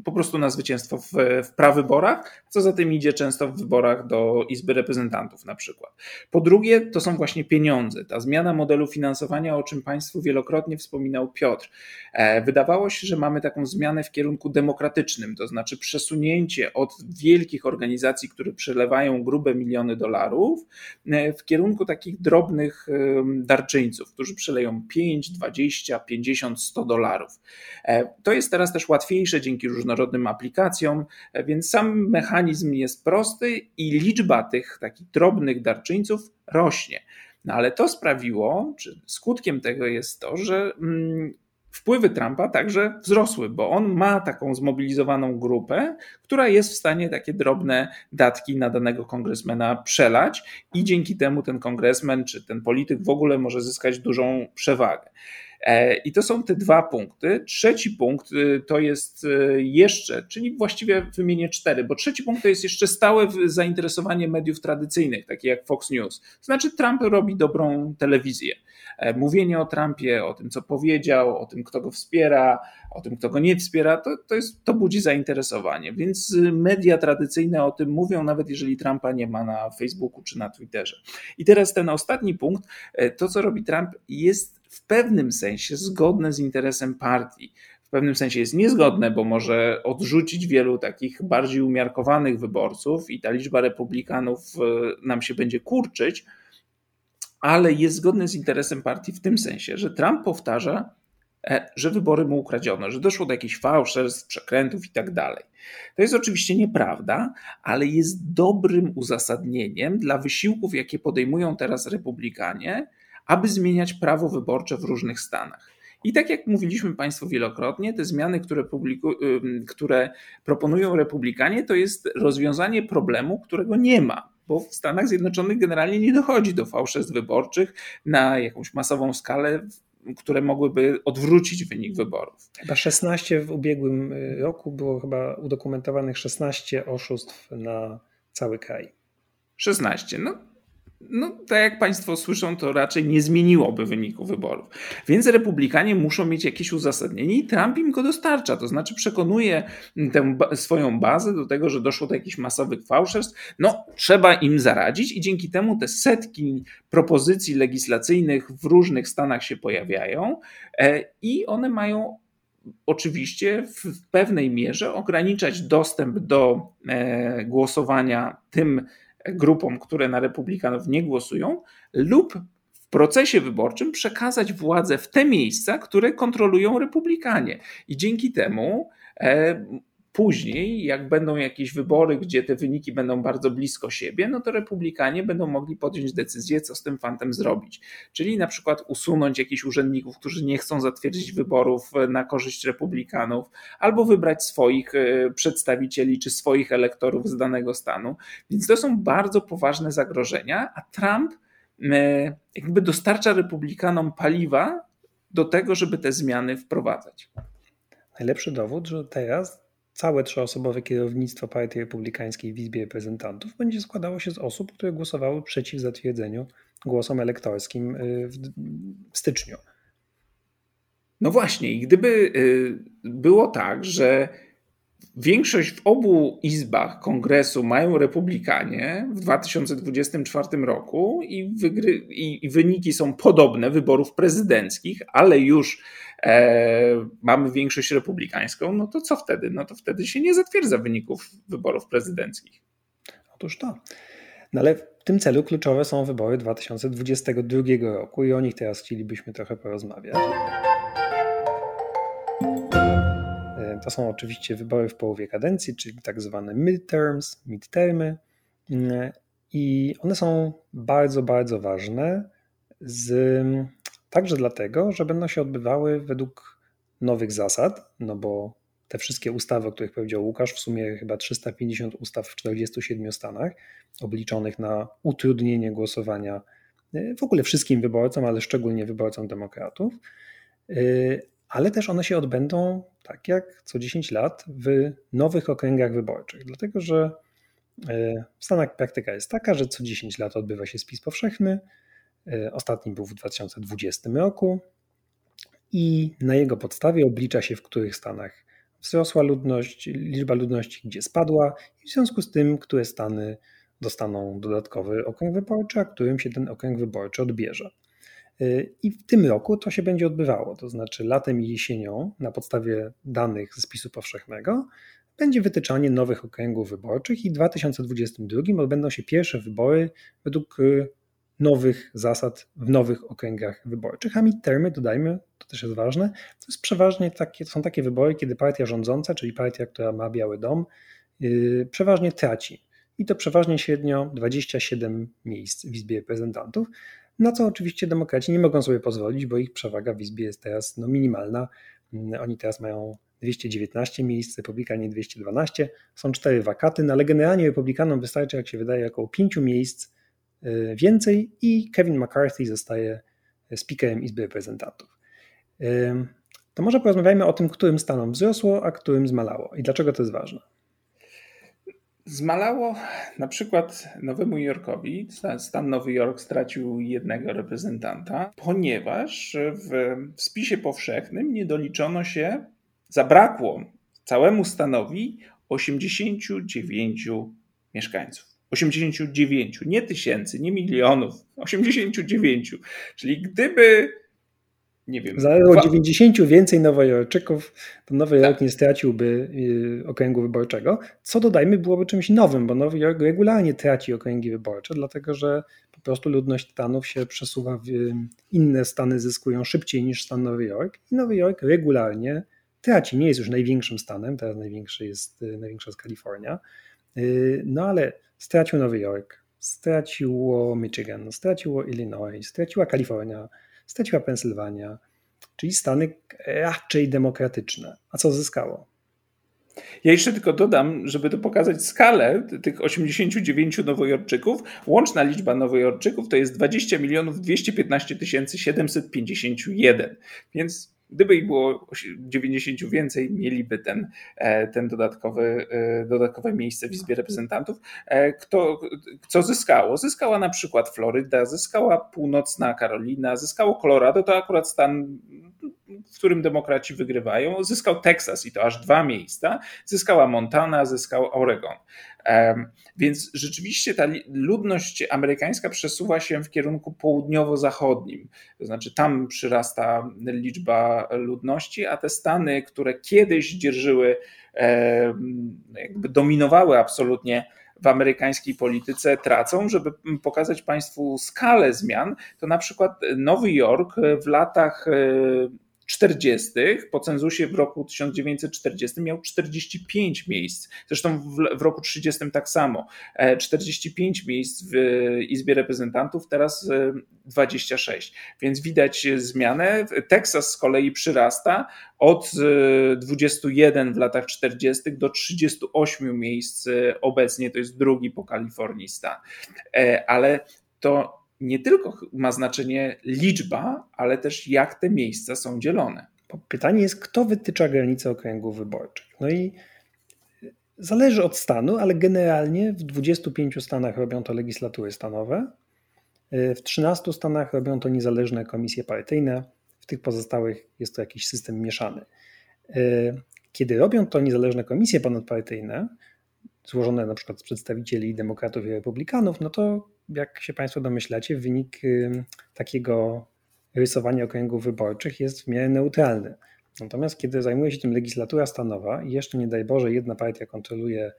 po prostu na zwycięstwo w, w prawyborach, co za tym idzie często w wyborach do Izby Reprezentantów na przykład. Po drugie, to są właśnie pieniądze. Ta zmiana modelu finansowania, o czym Państwu wielokrotnie wspominał Piotr. E, wydawało się, że mamy taką zmianę w kierunku demokratycznym, to znaczy przesunięcie od wielkich organizacji, które przelewają grube miliony dolarów, e, w kierunku takich drobnych darczyńców, którzy przeleją 5, 20, 50, 100 dolarów. E, to jest teraz też łatwiejsze dzięki różnorodnym aplikacjom, e, więc sam mechanizm jest prosty i liczba tych takich drobnych darczyńców rośnie. No ale to sprawiło, czy skutkiem tego jest to, że mm, wpływy Trumpa także wzrosły, bo on ma taką zmobilizowaną grupę, która jest w stanie takie drobne datki na danego kongresmena przelać i dzięki temu ten kongresmen czy ten polityk w ogóle może zyskać dużą przewagę. E, I to są te dwa punkty. Trzeci punkt y, to jest y, jeszcze, czyli właściwie wymienię cztery, bo trzeci punkt to jest jeszcze stałe zainteresowanie mediów tradycyjnych, takich jak Fox News. Znaczy, Trump robi dobrą telewizję. E, mówienie o Trumpie, o tym, co powiedział, o tym, kto go wspiera, o tym, kto go nie wspiera, to, to, jest, to budzi zainteresowanie. Więc y, media tradycyjne o tym mówią, nawet jeżeli Trumpa nie ma na Facebooku czy na Twitterze. I teraz ten ostatni punkt, e, to co robi Trump, jest w pewnym sensie zgodne z interesem partii. W pewnym sensie jest niezgodne, bo może odrzucić wielu takich bardziej umiarkowanych wyborców i ta liczba republikanów e, nam się będzie kurczyć, ale jest zgodne z interesem partii w tym sensie, że Trump powtarza, e, że wybory mu ukradziono, że doszło do jakichś fałszerstw, przekrętów i tak dalej. To jest oczywiście nieprawda, ale jest dobrym uzasadnieniem dla wysiłków, jakie podejmują teraz republikanie, aby zmieniać prawo wyborcze w różnych stanach. I tak jak mówiliśmy Państwu wielokrotnie, te zmiany, które, publiku, które proponują republikanie, to jest rozwiązanie problemu, którego nie ma bo w Stanach Zjednoczonych generalnie nie dochodzi do fałszerstw wyborczych na jakąś masową skalę, które mogłyby odwrócić wynik wyborów. Chyba 16 w ubiegłym y, roku było chyba udokumentowanych 16 oszustw na cały kraj. 16. No no, tak jak Państwo słyszą, to raczej nie zmieniłoby wyniku wyborów. Więc Republikanie muszą mieć jakieś uzasadnienie i Trump im go dostarcza. To znaczy przekonuje tę swoją bazę do tego, że doszło do jakichś masowych fałszerstw. No, trzeba im zaradzić i dzięki temu te setki propozycji legislacyjnych w różnych stanach się pojawiają e, i one mają oczywiście w pewnej mierze ograniczać dostęp do e, głosowania tym grupom, które na republikanów nie głosują, lub w procesie wyborczym przekazać władzę w te miejsca, które kontrolują republikanie. I dzięki temu e, Później, jak będą jakieś wybory, gdzie te wyniki będą bardzo blisko siebie, no to republikanie będą mogli podjąć decyzję, co z tym fantem zrobić. Czyli na przykład usunąć jakichś urzędników, którzy nie chcą zatwierdzić wyborów na korzyść republikanów, albo wybrać swoich e, przedstawicieli czy swoich elektorów z danego stanu. Więc to są bardzo poważne zagrożenia, a Trump e, jakby dostarcza republikanom paliwa do tego, żeby te zmiany wprowadzać. Najlepszy dowód, że teraz całe trzyosobowe kierownictwo Partii Republikańskiej w Izbie Reprezentantów będzie składało się z osób, które głosowały przeciw zatwierdzeniu głosom elektorskim y, w styczniu. No właśnie, i gdyby y, było tak, że większość w obu izbach kongresu mają republikanie w 2024 roku i, wygry, i, i wyniki są podobne wyborów prezydenckich, ale już e, mamy większość republikańską, no to co wtedy? No to wtedy się nie zatwierdza wyników wyborów prezydenckich. Otóż to. No ale w tym celu kluczowe są wybory 2022 roku i o nich teraz chcielibyśmy trochę porozmawiać. E, to są oczywiście wybory w połowie kadencji, czyli tak zwane midterms, midtermy. Mm, I one są bardzo, bardzo ważne z Także dlatego, że będą się odbywały według nowych zasad, no bo te wszystkie ustawy, o których powiedział Łukasz, w sumie chyba 350 ustaw w 47 stanach, obliczonych na utrudnienie głosowania e, w ogóle wszystkim wyborcom, ale szczególnie wyborcom demokratów. E, ale też one się odbędą tak jak co 10 lat w nowych okręgach wyborczych, dlatego że e, w Stanach praktyka jest taka, że co 10 lat odbywa się spis powszechny, ostatni był w 2020 roku i na jego podstawie oblicza się, w których stanach wzrosła ludność, liczba ludności, gdzie spadła i w związku z tym, które stany dostaną dodatkowy okręg wyborczy, a którym się ten okręg wyborczy odbierze. E, I w tym roku to się będzie odbywało, to znaczy latem i jesienią na podstawie danych ze spisu powszechnego będzie wytyczanie nowych okręgów wyborczych i w 2022 odbędą się pierwsze wybory według e, nowych zasad w nowych okręgach wyborczych. A midtermy, dodajmy, to też jest ważne, to jest przeważnie takie, to są takie wybory, kiedy partia rządząca, czyli partia, która ma Biały Dom, yy, przeważnie traci. I to przeważnie średnio 27 miejsc w Izbie Reprezentantów, na co oczywiście demokraci nie mogą sobie pozwolić, bo ich przewaga w Izbie jest teraz no, minimalna. Yy, oni teraz mają 219 miejsc, Republikanie 212, są cztery wakaty, no ale generalnie Republikanom wystarczy, jak się wydaje, około 5 miejsc więcej i Kevin McCarthy zostaje speakerem Izby Reprezentantów. Y, to może porozmawiajmy o tym, którym stanom wzrosło, a którym zmalało i dlaczego to jest ważne. Zmalało na przykład Nowemu Jorkowi. Stan Nowy Jork stracił jednego reprezentanta, ponieważ w, w spisie powszechnym nie doliczono się, zabrakło całemu stanowi 89 mieszkańców. 89, nie tysięcy, nie milionów, 89. Czyli gdyby nie wiem. Zależało 90 więcej Nowojorczyków, to Nowy Jork tak. nie straciłby y, okręgu wyborczego, co dodajmy byłoby czymś nowym, bo Nowy Jork regularnie traci okręgi wyborcze, dlatego że po prostu ludność Stanów się przesuwa w y, inne stany, zyskują szybciej niż stan Nowy Jork i Nowy Jork regularnie traci. Nie jest już największym stanem, teraz największy jest, y, największa jest Kalifornia, no ale stracił Nowy Jork, straciło Michigan, straciło Illinois, straciła Kalifornia, straciła Pensylwania, czyli Stany raczej demokratyczne. A co zyskało? Ja jeszcze tylko dodam, żeby to pokazać skalę tych 89 nowojorczyków. Łączna liczba nowojorczyków to jest 20 milionów 215 751. Więc Gdyby ich było 90 więcej, mieliby ten, e, ten dodatkowy, e, dodatkowe miejsce w Izbie Reprezentantów. E, kto, co zyskało? Zyskała na przykład Floryda, zyskała północna Karolina, zyskało Colorado, to akurat stan w którym demokraci wygrywają. Zyskał Teksas i to aż dwa miejsca. Zyskała Montana, zyskał Oregon. Więc rzeczywiście ta ludność amerykańska przesuwa się w kierunku południowo-zachodnim. To znaczy tam przyrasta liczba ludności, a te stany, które kiedyś dzierżyły, jakby dominowały absolutnie w amerykańskiej polityce tracą, żeby pokazać Państwu skalę zmian, to na przykład Nowy Jork w latach 40. po cenzusie w roku 1940 miał 45 miejsc. Zresztą w, w, roku 30 tak samo. 45 e, miejsc w Izbie Reprezentantów, teraz 26. E, Więc widać zmianę. Teksas z kolei przyrasta od 21 e, w latach 40. do 38 miejsc obecnie. To jest drugi po Kalifornii stan. Ale to nie tylko ma znaczenie liczba, ale też jak te miejsca są dzielone. Pytanie jest, kto wytycza granice okręgów wyborczych. No i zależy od stanu, ale generalnie w 25 stanach robią to legislatury stanowe, w 13 stanach robią to niezależne komisje partyjne, w tych pozostałych jest to jakiś system mieszany. Kiedy robią to niezależne komisje ponadpartyjne, złożone na przykład z przedstawicieli demokratów i republikanów, no to jak się Państwo domyślacie, wynik takiego rysowania okręgów wyborczych jest w miarę neutralny. Natomiast kiedy zajmuje się tym legislatura stanowa i jeszcze nie daj Boże jedna partia kontroluje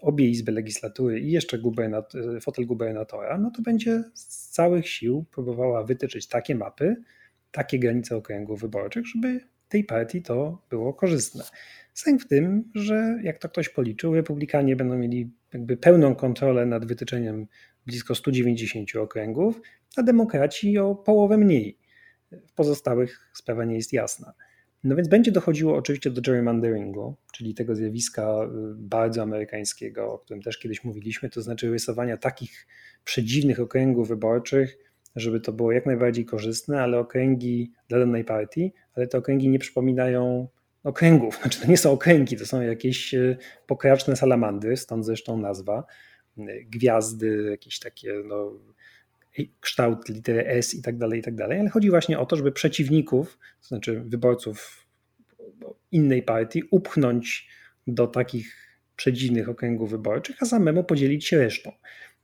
obie izby legislatury i jeszcze gubernat, fotel gubernatora, no to będzie z całych sił próbowała wytyczyć takie mapy, takie granice okręgów wyborczych, żeby tej partii to było korzystne. Sęk w tym, że jak to ktoś policzył, republikanie będą mieli jakby pełną kontrolę nad wytyczeniem blisko 190 okręgów, a demokraci o połowę mniej. W pozostałych sprawa nie jest jasna. No więc będzie dochodziło oczywiście do gerrymanderingu, czyli tego zjawiska y, bardzo amerykańskiego, o którym też kiedyś mówiliśmy, to znaczy rysowania takich przedziwnych okręgów wyborczych, żeby to było jak najbardziej korzystne, ale okręgi dla danej partii, ale te okręgi nie przypominają okręgów. Znaczy to nie są okręgi, to są jakieś y, pokraczne salamandry, stąd zresztą nazwa gwiazdy, jakieś takie no, kształt litery S i tak dalej, i tak dalej, ale chodzi właśnie o to, żeby przeciwników, to znaczy wyborców innej partii, upchnąć do takich przedziwnych okręgów wyborczych, a samemu podzielić się resztą.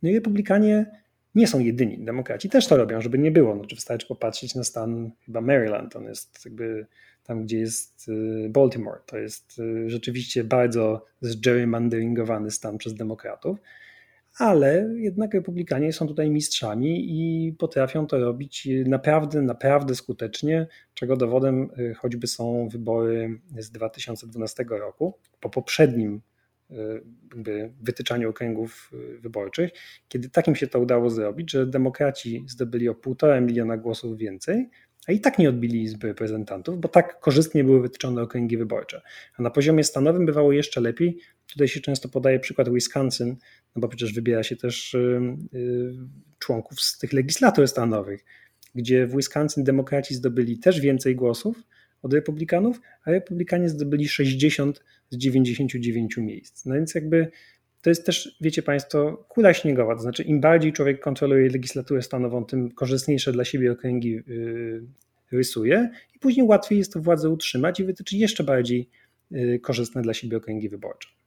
No i republikanie nie są jedyni. Demokraci też to robią, żeby nie było. Znaczy wystarczy popatrzeć na stan chyba Maryland. On jest jakby tam, gdzie jest y, Baltimore. To jest y, rzeczywiście bardzo zgerrymanderingowany stan przez demokratów ale jednak republikanie są tutaj mistrzami i potrafią to robić naprawdę, naprawdę skutecznie, czego dowodem y, choćby są wybory z 2012 roku, po poprzednim y, wytyczaniu okręgów y, wyborczych, kiedy takim się to udało zrobić, że demokraci zdobyli o półtora miliona głosów więcej, a i tak nie odbili Izby Reprezentantów, bo tak korzystnie były wytyczone okręgi wyborcze. A na poziomie stanowym bywało jeszcze lepiej. Tutaj się często podaje przykład Wisconsin, no bo przecież wybiera się też y, y, członków z tych legislatur stanowych, gdzie w Wisconsin demokraci zdobyli też więcej głosów od republikanów, a republikanie zdobyli 60 z 99 miejsc. No więc jakby to jest też, wiecie Państwo, kula śniegowa, to znaczy im bardziej człowiek kontroluje legislaturę stanową, tym korzystniejsze dla siebie okręgi y, rysuje i później łatwiej jest to władzę utrzymać i wytyczyć jeszcze bardziej korzystne dla siebie okręgi wyborcze.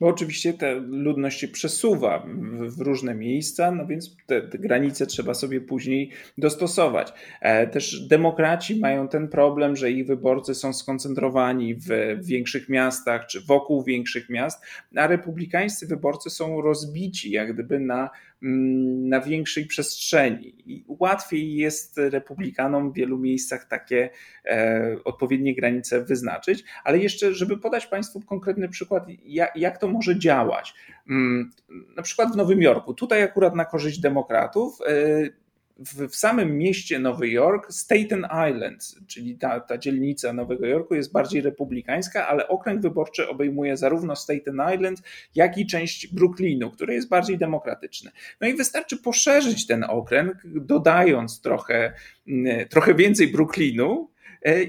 Bo oczywiście ta ludność się przesuwa w, różne miejsca, no więc te, te, granice trzeba sobie później dostosować. E, też demokraci mają ten problem, że ich wyborcy są skoncentrowani w, większych miastach czy wokół większych miast, a republikańscy wyborcy są rozbici jak gdyby na na większej przestrzeni. I łatwiej jest republikanom w wielu miejscach takie e, odpowiednie granice wyznaczyć, ale jeszcze, żeby podać Państwu konkretny przykład, jak, jak to może działać. Mm, na przykład w Nowym Jorku, tutaj akurat na korzyść demokratów, e, w, w samym mieście Nowy Jork, Staten Island, czyli ta, ta dzielnica Nowego Jorku jest bardziej republikańska, ale okręg wyborczy obejmuje zarówno Staten Island, jak i część Brooklynu, który jest bardziej demokratyczny. No i wystarczy poszerzyć ten okręg, dodając trochę, mm, trochę więcej Brooklynu,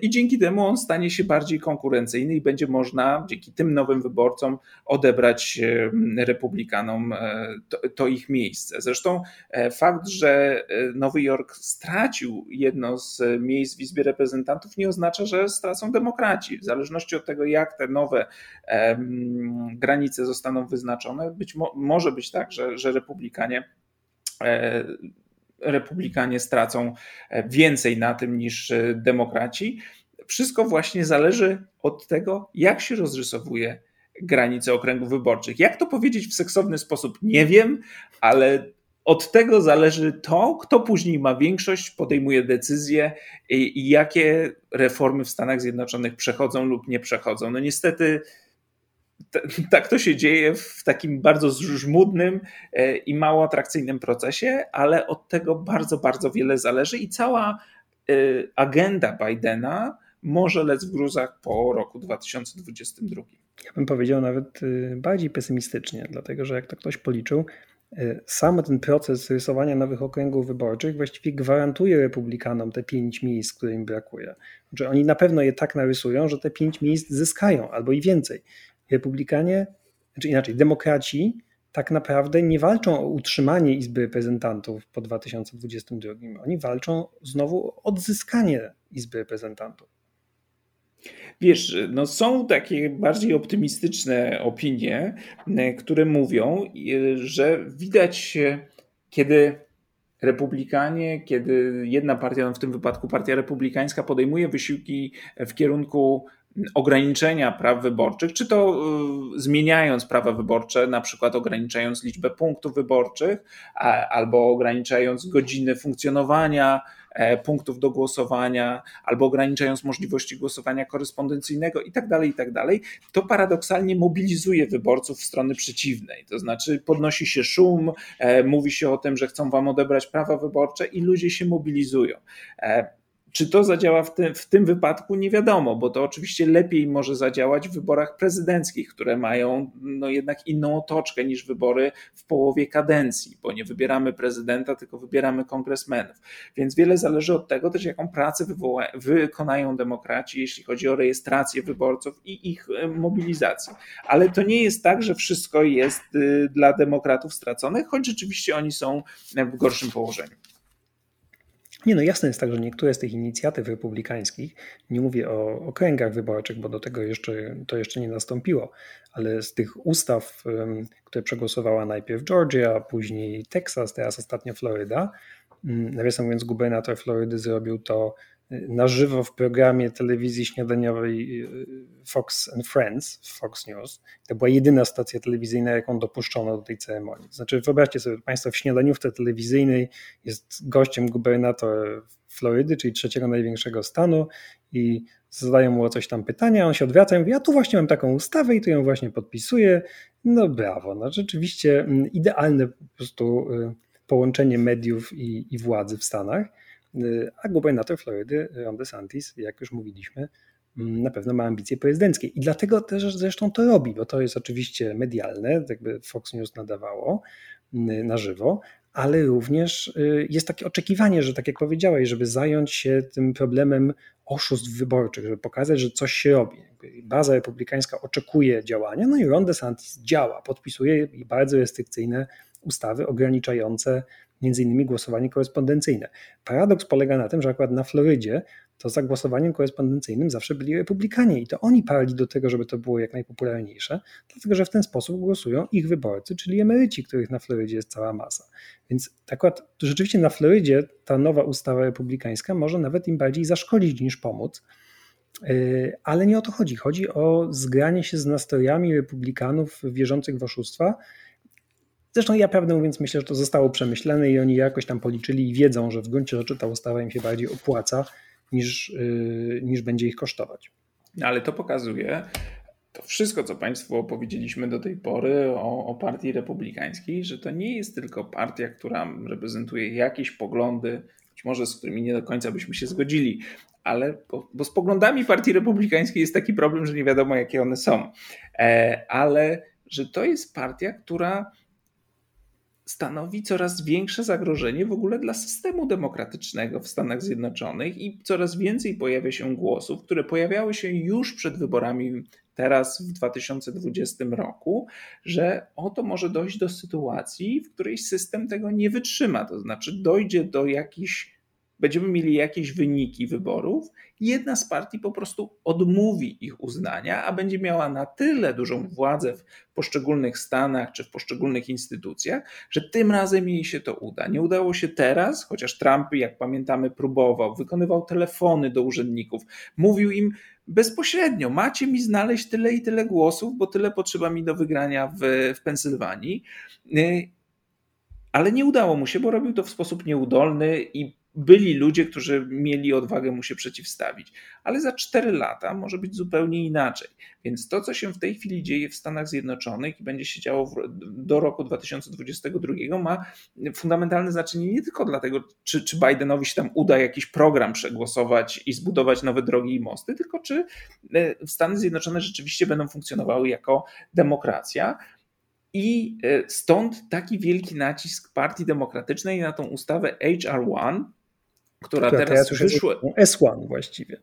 i dzięki temu on stanie się bardziej konkurencyjny i będzie można dzięki tym nowym wyborcom odebrać e, republikanom e, to, to ich miejsce. Zresztą fakt, że Nowy Jork stracił jedno z miejsc w Izbie Reprezentantów nie oznacza, że stracą demokraci. W zależności od tego, jak te nowe granice zostaną wyznaczone, być mo może być tak, że, że republikanie republikanie stracą e, więcej na tym niż e, demokraci. Wszystko właśnie zależy od tego, jak się rozrysowuje granice okręgów wyborczych. Jak to powiedzieć w seksowny sposób, nie wiem, ale od tego zależy to, kto później ma większość, podejmuje decyzje i, i jakie reformy w Stanach Zjednoczonych przechodzą lub nie przechodzą. No niestety tak to się dzieje w takim bardzo żmudnym e, i mało atrakcyjnym procesie, ale od tego bardzo, bardzo wiele zależy i cała e, agenda Bidena może lec w gruzach po roku 2022. Ja bym powiedział nawet e, bardziej pesymistycznie, dlatego że jak to ktoś policzył, sam ten proces rysowania nowych okręgów wyborczych właściwie gwarantuje republikanom te pięć miejsc, które im brakuje. Że oni na pewno je tak narysują, że te pięć miejsc zyskają albo i więcej. Republikanie, czy inaczej, demokraci tak naprawdę nie walczą o utrzymanie Izby Reprezentantów po 2022. Oni walczą znowu o odzyskanie Izby Reprezentantów. Wiesz, no są takie bardziej optymistyczne opinie, które mówią, że widać, kiedy republikanie, kiedy jedna partia, no w tym wypadku partia republikańska, podejmuje wysiłki w kierunku ograniczenia praw wyborczych, czy to y, zmieniając prawa wyborcze, na przykład ograniczając liczbę punktów wyborczych, albo ograniczając godziny funkcjonowania e, punktów do głosowania, albo ograniczając możliwości głosowania korespondencyjnego i tak dalej, i tak to paradoksalnie mobilizuje wyborców w strony przeciwnej. To znaczy podnosi się szum, e, mówi się o tym, że chcą wam odebrać prawa wyborcze i ludzie się mobilizują. Czy to zadziała w tym, w tym wypadku? Nie wiadomo, bo to oczywiście lepiej może zadziałać w wyborach prezydenckich, które mają no jednak inną otoczkę niż wybory w połowie kadencji, bo nie wybieramy prezydenta, tylko wybieramy kongresmenów. Więc wiele zależy od tego też, jaką pracę wykonają demokraci, jeśli chodzi o rejestrację wyborców i ich e, mobilizację. Ale to nie jest tak, że wszystko jest y, dla demokratów stracone, choć rzeczywiście oni są w gorszym położeniu. Nie, no jasne jest tak, że niektóre z tych inicjatyw republikańskich, nie mówię o okręgach wyborczych, bo do tego jeszcze, to jeszcze nie nastąpiło, ale z tych ustaw, które przegłosowała najpierw Georgia, później Teksas, teraz ostatnio Floryda, mm, nawiasem mówiąc gubernator Florydy zrobił to na żywo w programie telewizji śniadaniowej y, Fox and Friends, Fox News. To była jedyna stacja telewizyjna, jaką dopuszczono do tej ceremonii. Znaczy, wyobraźcie sobie Państwo, w śniadaniówce telewizyjnej jest gościem gubernator Florydy, czyli trzeciego największego stanu i zadają mu o coś tam pytania, on się odwraca i mówi, ja tu właśnie mam taką ustawę i tu ją właśnie podpisuję. No brawo, no rzeczywiście mm, idealne po prostu y, połączenie mediów i, i władzy w Stanach. Y, a gubernator Florydy, Ron DeSantis, jak już mówiliśmy, mm, na pewno ma ambicje prezydenckie. I dlatego też zresztą to robi, bo to jest oczywiście medialne, jakby Fox News nadawało mm, na żywo, ale również y, jest takie oczekiwanie, że tak jak powiedziałeś, żeby zająć się tym problemem oszustw wyborczych, żeby pokazać, że coś się robi. Baza republikańska oczekuje działania, no i Ron DeSantis działa, podpisuje bardzo restrykcyjne ustawy ograniczające między innymi głosowanie korespondencyjne. Paradoks polega na tym, że akurat na Florydzie to za głosowaniem korespondencyjnym zawsze byli republikanie i to oni parli do tego, żeby to było jak najpopularniejsze, dlatego że w ten sposób głosują ich wyborcy, czyli emeryci, których na Florydzie jest cała masa. Więc akurat rzeczywiście na Florydzie ta nowa ustawa republikańska może nawet im bardziej zaszkodzić niż pomóc. Yy, ale nie o to chodzi. Chodzi o zgranie się z nastrojami republikanów wierzących w oszustwa. Zresztą ja prawdę mówiąc myślę, że to zostało przemyślane i oni jakoś tam policzyli i wiedzą, że w gruncie rzeczy ta ustawa im się bardziej opłaca niż, yy, niż będzie ich kosztować. Ale to pokazuje, to wszystko, co Państwu opowiedzieliśmy do tej pory o, o, partii republikańskiej, że to nie jest tylko partia, która reprezentuje jakieś poglądy, być może z którymi nie do końca byśmy się zgodzili, ale bo, bo z poglądami partii republikańskiej jest taki problem, że nie wiadomo, jakie one są. E, ale że to jest partia, która stanowi coraz większe zagrożenie w ogóle dla systemu demokratycznego w Stanach Zjednoczonych i coraz więcej pojawia się głosów, które pojawiały się już przed wyborami teraz w 2020 roku, że oto może dojść do sytuacji, w której system tego nie wytrzyma, to znaczy dojdzie do jakichś będziemy mieli jakieś wyniki wyborów, jedna z partii po prostu odmówi ich uznania, a będzie miała na tyle dużą władzę w poszczególnych stanach czy w poszczególnych instytucjach, że tym razem jej się to uda. Nie udało się teraz, chociaż Trump, jak pamiętamy, próbował, wykonywał telefony do urzędników, mówił im bezpośrednio: Macie mi znaleźć tyle i tyle głosów, bo tyle potrzeba mi do wygrania w, w Pensylwanii. Y, ale nie udało mu się, bo robił to w sposób nieudolny i byli ludzie, którzy mieli odwagę mu się przeciwstawić. Ale za 4 lata może być zupełnie inaczej. Więc to, co się w tej chwili dzieje w Stanach Zjednoczonych i będzie się działo w, do roku 2022, ma fundamentalne znaczenie nie tylko dlatego, czy, czy Bidenowi się tam uda jakiś program przegłosować i zbudować nowe drogi i mosty, tylko czy e, Stany Zjednoczone rzeczywiście będą funkcjonowały jako demokracja. I e, stąd taki wielki nacisk Partii Demokratycznej na tą ustawę HR1, która, która teraz, teraz wyszła. S1 właściwie.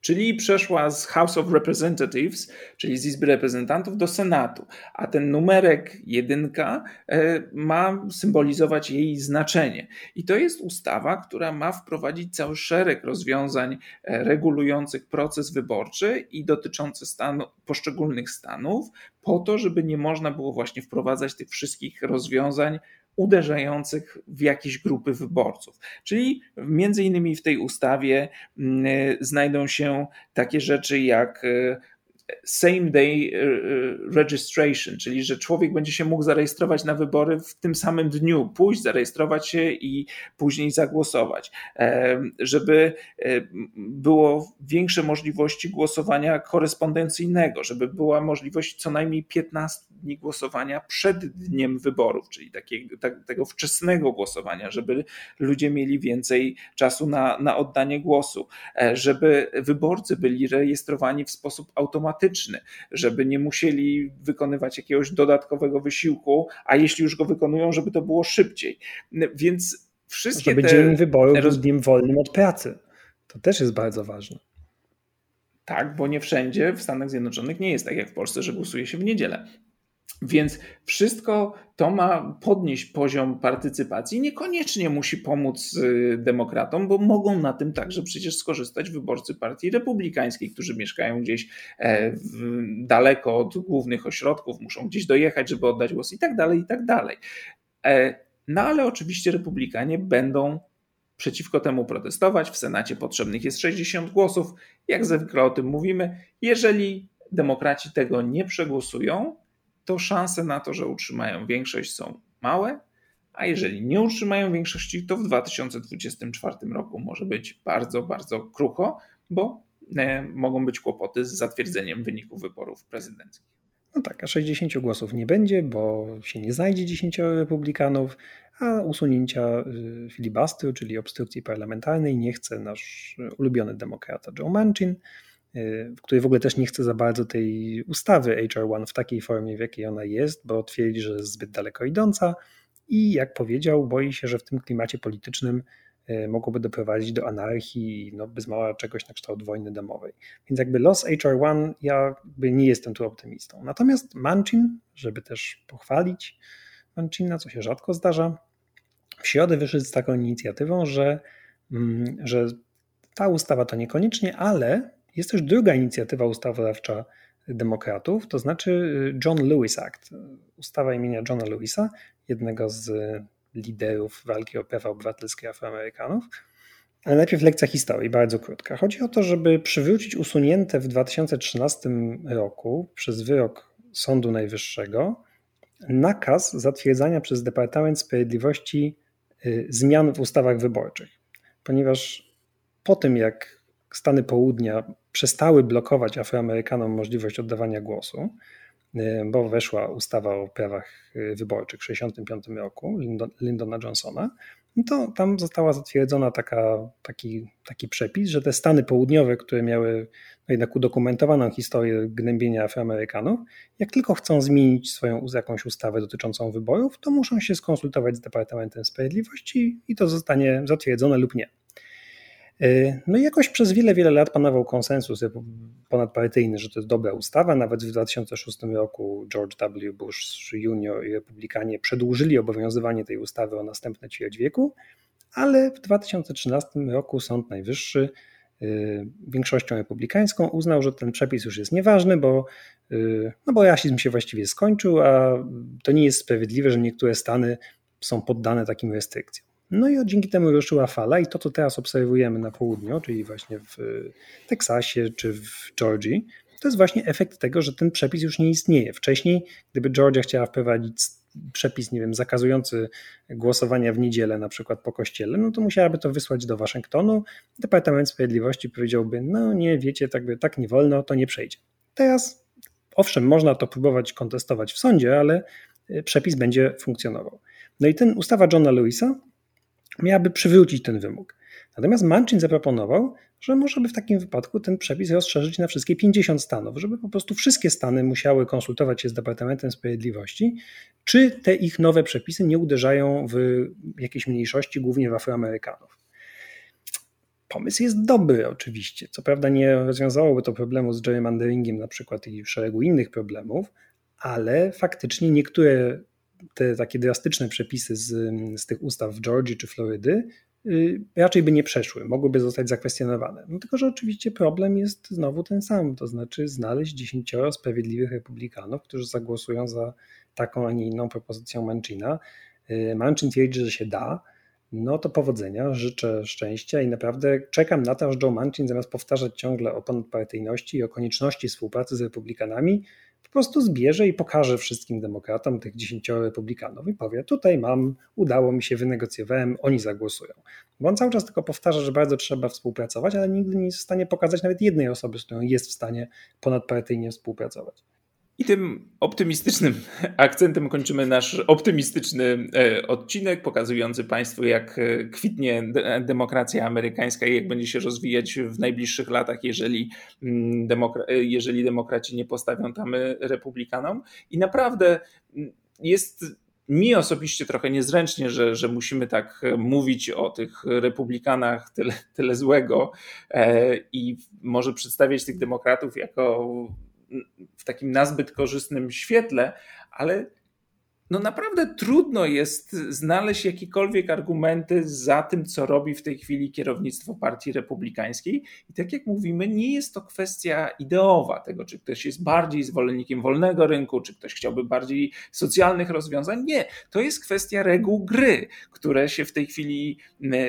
Czyli przeszła z House of Representatives, czyli z Izby Reprezentantów, do Senatu. A ten numerek jedynka e, ma symbolizować jej znaczenie. I to jest ustawa, która ma wprowadzić cały szereg rozwiązań e, regulujących proces wyborczy i dotyczący stanu, poszczególnych stanów, po to, żeby nie można było właśnie wprowadzać tych wszystkich rozwiązań uderzających w jakieś grupy wyborców. Czyli między innymi w tej ustawie mm, znajdą się takie rzeczy jak e, same day e, e, registration, czyli że człowiek będzie się mógł zarejestrować na wybory w tym samym dniu, pójść, zarejestrować się i później zagłosować. Żeby było większe możliwości głosowania korespondencyjnego, żeby była możliwość co najmniej 15 dni głosowania przed dniem wyborów, czyli takiego, tak, tego wczesnego głosowania, żeby ludzie mieli więcej czasu na, na oddanie głosu, e, żeby wyborcy byli rejestrowani w sposób automatyczny, żeby nie musieli wykonywać jakiegoś dodatkowego wysiłku, a jeśli już go wykonują, żeby to było szybciej. Więc wszystkie żeby te... dzień wyborów był dniem wolnym od pracy. To też jest bardzo ważne. Tak, bo nie wszędzie w Stanach Zjednoczonych nie jest tak jak w Polsce, że głosuje się w niedzielę. Więc wszystko to ma podnieść poziom partycypacji. Niekoniecznie musi pomóc y, demokratom, bo mogą na tym także przecież skorzystać wyborcy Partii Republikańskiej, którzy mieszkają gdzieś e, daleko od głównych ośrodków, muszą gdzieś dojechać, żeby oddać głos i tak dalej, i tak dalej. E, no ale oczywiście Republikanie będą przeciwko temu protestować. W Senacie potrzebnych jest 60 głosów. Jak zwykle o tym mówimy. Jeżeli demokraci tego nie przegłosują, to szanse na to, że utrzymają większość są małe, a jeżeli nie utrzymają większości, to w 2024 roku może być bardzo, bardzo krucho, bo e, mogą być kłopoty z zatwierdzeniem wyników wyborów prezydenckich. No tak, a 60 głosów nie będzie, bo się nie znajdzie 10 republikanów, a usunięcia y, filibustru, czyli obstrukcji parlamentarnej, nie chce nasz ulubiony demokrata Joe Manchin. Y, w której w ogóle też nie chce za bardzo tej ustawy HR1 w takiej formie, w jakiej ona jest, bo twierdzi, że jest zbyt daleko idąca i jak powiedział, boi się, że w tym klimacie politycznym y, mogłoby doprowadzić do anarchii, no bez mała czegoś na kształt wojny domowej. Więc jakby los HR1, ja nie jestem tu optymistą. Natomiast Manchin, żeby też pochwalić Manchina, co się rzadko zdarza, w środę wyszedł z taką inicjatywą, że, mm, że ta ustawa to niekoniecznie, ale jest też druga inicjatywa ustawodawcza demokratów, to znaczy y, John Lewis Act, ustawa imienia Johna Lewisa, jednego z liderów walki o prawa obywatelskie Afroamerykanów. Ale najpierw lekcja historii, bardzo krótka. Chodzi o to, żeby przywrócić usunięte w 2013 roku przez wyrok Sądu Najwyższego nakaz zatwierdzania przez Departament Sprawiedliwości y, zmian w ustawach wyborczych. Ponieważ po tym, jak Stany Południa przestały blokować Afroamerykanom możliwość oddawania głosu, y, bo weszła ustawa o prawach y, wyborczych w 1965 roku Lyndona Johnsona, no to tam została zatwierdzona taka, taki, taki przepis, że te Stany Południowe, które miały no jednak udokumentowaną historię gnębienia Afroamerykanów, jak tylko chcą zmienić swoją jakąś ustawę dotyczącą wyborów, to muszą się skonsultować z Departamentem Sprawiedliwości i to zostanie zatwierdzone lub nie. E, no i jakoś przez wiele, wiele lat panował konsensus ponadpartyjny, że to jest dobra ustawa. Nawet w 2006 roku George W. Bush Jr. i Republikanie przedłużyli obowiązywanie tej ustawy o następne ćwierć wieku, ale w 2013 roku Sąd Najwyższy e, większością republikańską uznał, że ten przepis już jest nieważny, bo, e, no bo rasizm się właściwie skończył, a to nie jest sprawiedliwe, że niektóre stany są poddane takim restrykcjom. No i dzięki temu ruszyła fala i to, co teraz obserwujemy na południu, czyli właśnie w Teksasie czy w Georgii, to jest właśnie efekt tego, że ten przepis już nie istnieje. Wcześniej, gdyby Georgia chciała wprowadzić przepis, nie wiem, zakazujący głosowania w niedzielę na przykład po kościele, no to musiałaby to wysłać do Waszyngtonu. Departament Sprawiedliwości powiedziałby, no nie, wiecie, tak, tak nie wolno, to nie przejdzie. Teraz, owszem, można to próbować kontestować w sądzie, ale przepis będzie funkcjonował. No i ten ustawa Johna Lewisa miałaby przywrócić ten wymóg. Natomiast Manchin zaproponował, że może by w takim wypadku ten przepis rozszerzyć na wszystkie 50 stanów, żeby po prostu wszystkie stany musiały konsultować się z Departamentem Sprawiedliwości, czy te ich nowe przepisy nie uderzają w jakieś mniejszości, głównie w Afroamerykanów. Pomysł jest dobry oczywiście. Co prawda nie rozwiązałoby to problemu z gerrymanderingiem na przykład i szeregu innych problemów, ale faktycznie niektóre te takie drastyczne przepisy z, z tych ustaw w Georgii czy Florydy y, raczej by nie przeszły, mogłyby zostać zakwestionowane. No tylko, że oczywiście problem jest znowu ten sam, to znaczy znaleźć dziesięcioro sprawiedliwych republikanów, którzy zagłosują za taką, a nie inną propozycją Manchina. Y, Manchin twierdzi, że się da, no to powodzenia, życzę szczęścia i naprawdę czekam na to, aż Joe Manchin zamiast powtarzać ciągle o ponadpartyjności i o konieczności współpracy z republikanami, po prostu zbierze i pokaże wszystkim demokratom, tych dziesięcioro republikanów i powie, tutaj mam, udało mi się, wynegocjowałem, oni zagłosują. Bo on cały czas tylko powtarza, że bardzo trzeba współpracować, ale nigdy nie jest w stanie pokazać nawet jednej osoby, z którą jest w stanie ponadpartyjnie współpracować. I tym optymistycznym akcentem kończymy nasz optymistyczny e, odcinek, pokazujący Państwu, jak e, kwitnie demokracja amerykańska i jak będzie się rozwijać w najbliższych latach, jeżeli, mm, demokra e, jeżeli demokraci nie postawią tam republikanom. I naprawdę mm, jest mi osobiście trochę niezręcznie, że, że musimy tak mówić o tych republikanach tyle, tyle złego i może przedstawiać tych demokratów jako w takim nazbyt korzystnym świetle, ale no naprawdę trudno jest znaleźć jakiekolwiek argumenty za tym, co robi w tej chwili kierownictwo Partii Republikańskiej. I tak jak mówimy, nie jest to kwestia ideowa tego, czy ktoś jest bardziej zwolennikiem wolnego rynku, czy ktoś chciałby bardziej socjalnych rozwiązań. Nie, to jest kwestia reguł gry, które się w tej chwili,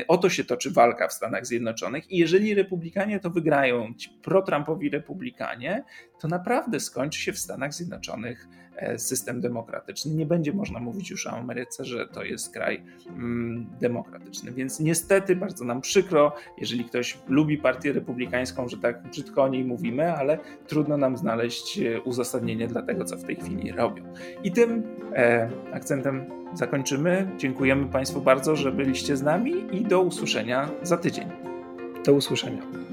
o to się toczy walka w Stanach Zjednoczonych. I jeżeli Republikanie to wygrają, ci pro-Trumpowi Republikanie, to naprawdę skończy się w Stanach Zjednoczonych e, system demokratyczny. Nie będzie można mówić już o Ameryce, że to jest kraj mm, demokratyczny. Więc niestety bardzo nam przykro, jeżeli ktoś lubi partię republikańską, że tak brzydko o niej mówimy, ale trudno nam znaleźć e, uzasadnienie dla tego, co w tej chwili robią. I tym e, akcentem zakończymy. Dziękujemy Państwu bardzo, że byliście z nami i do usłyszenia za tydzień. Do usłyszenia.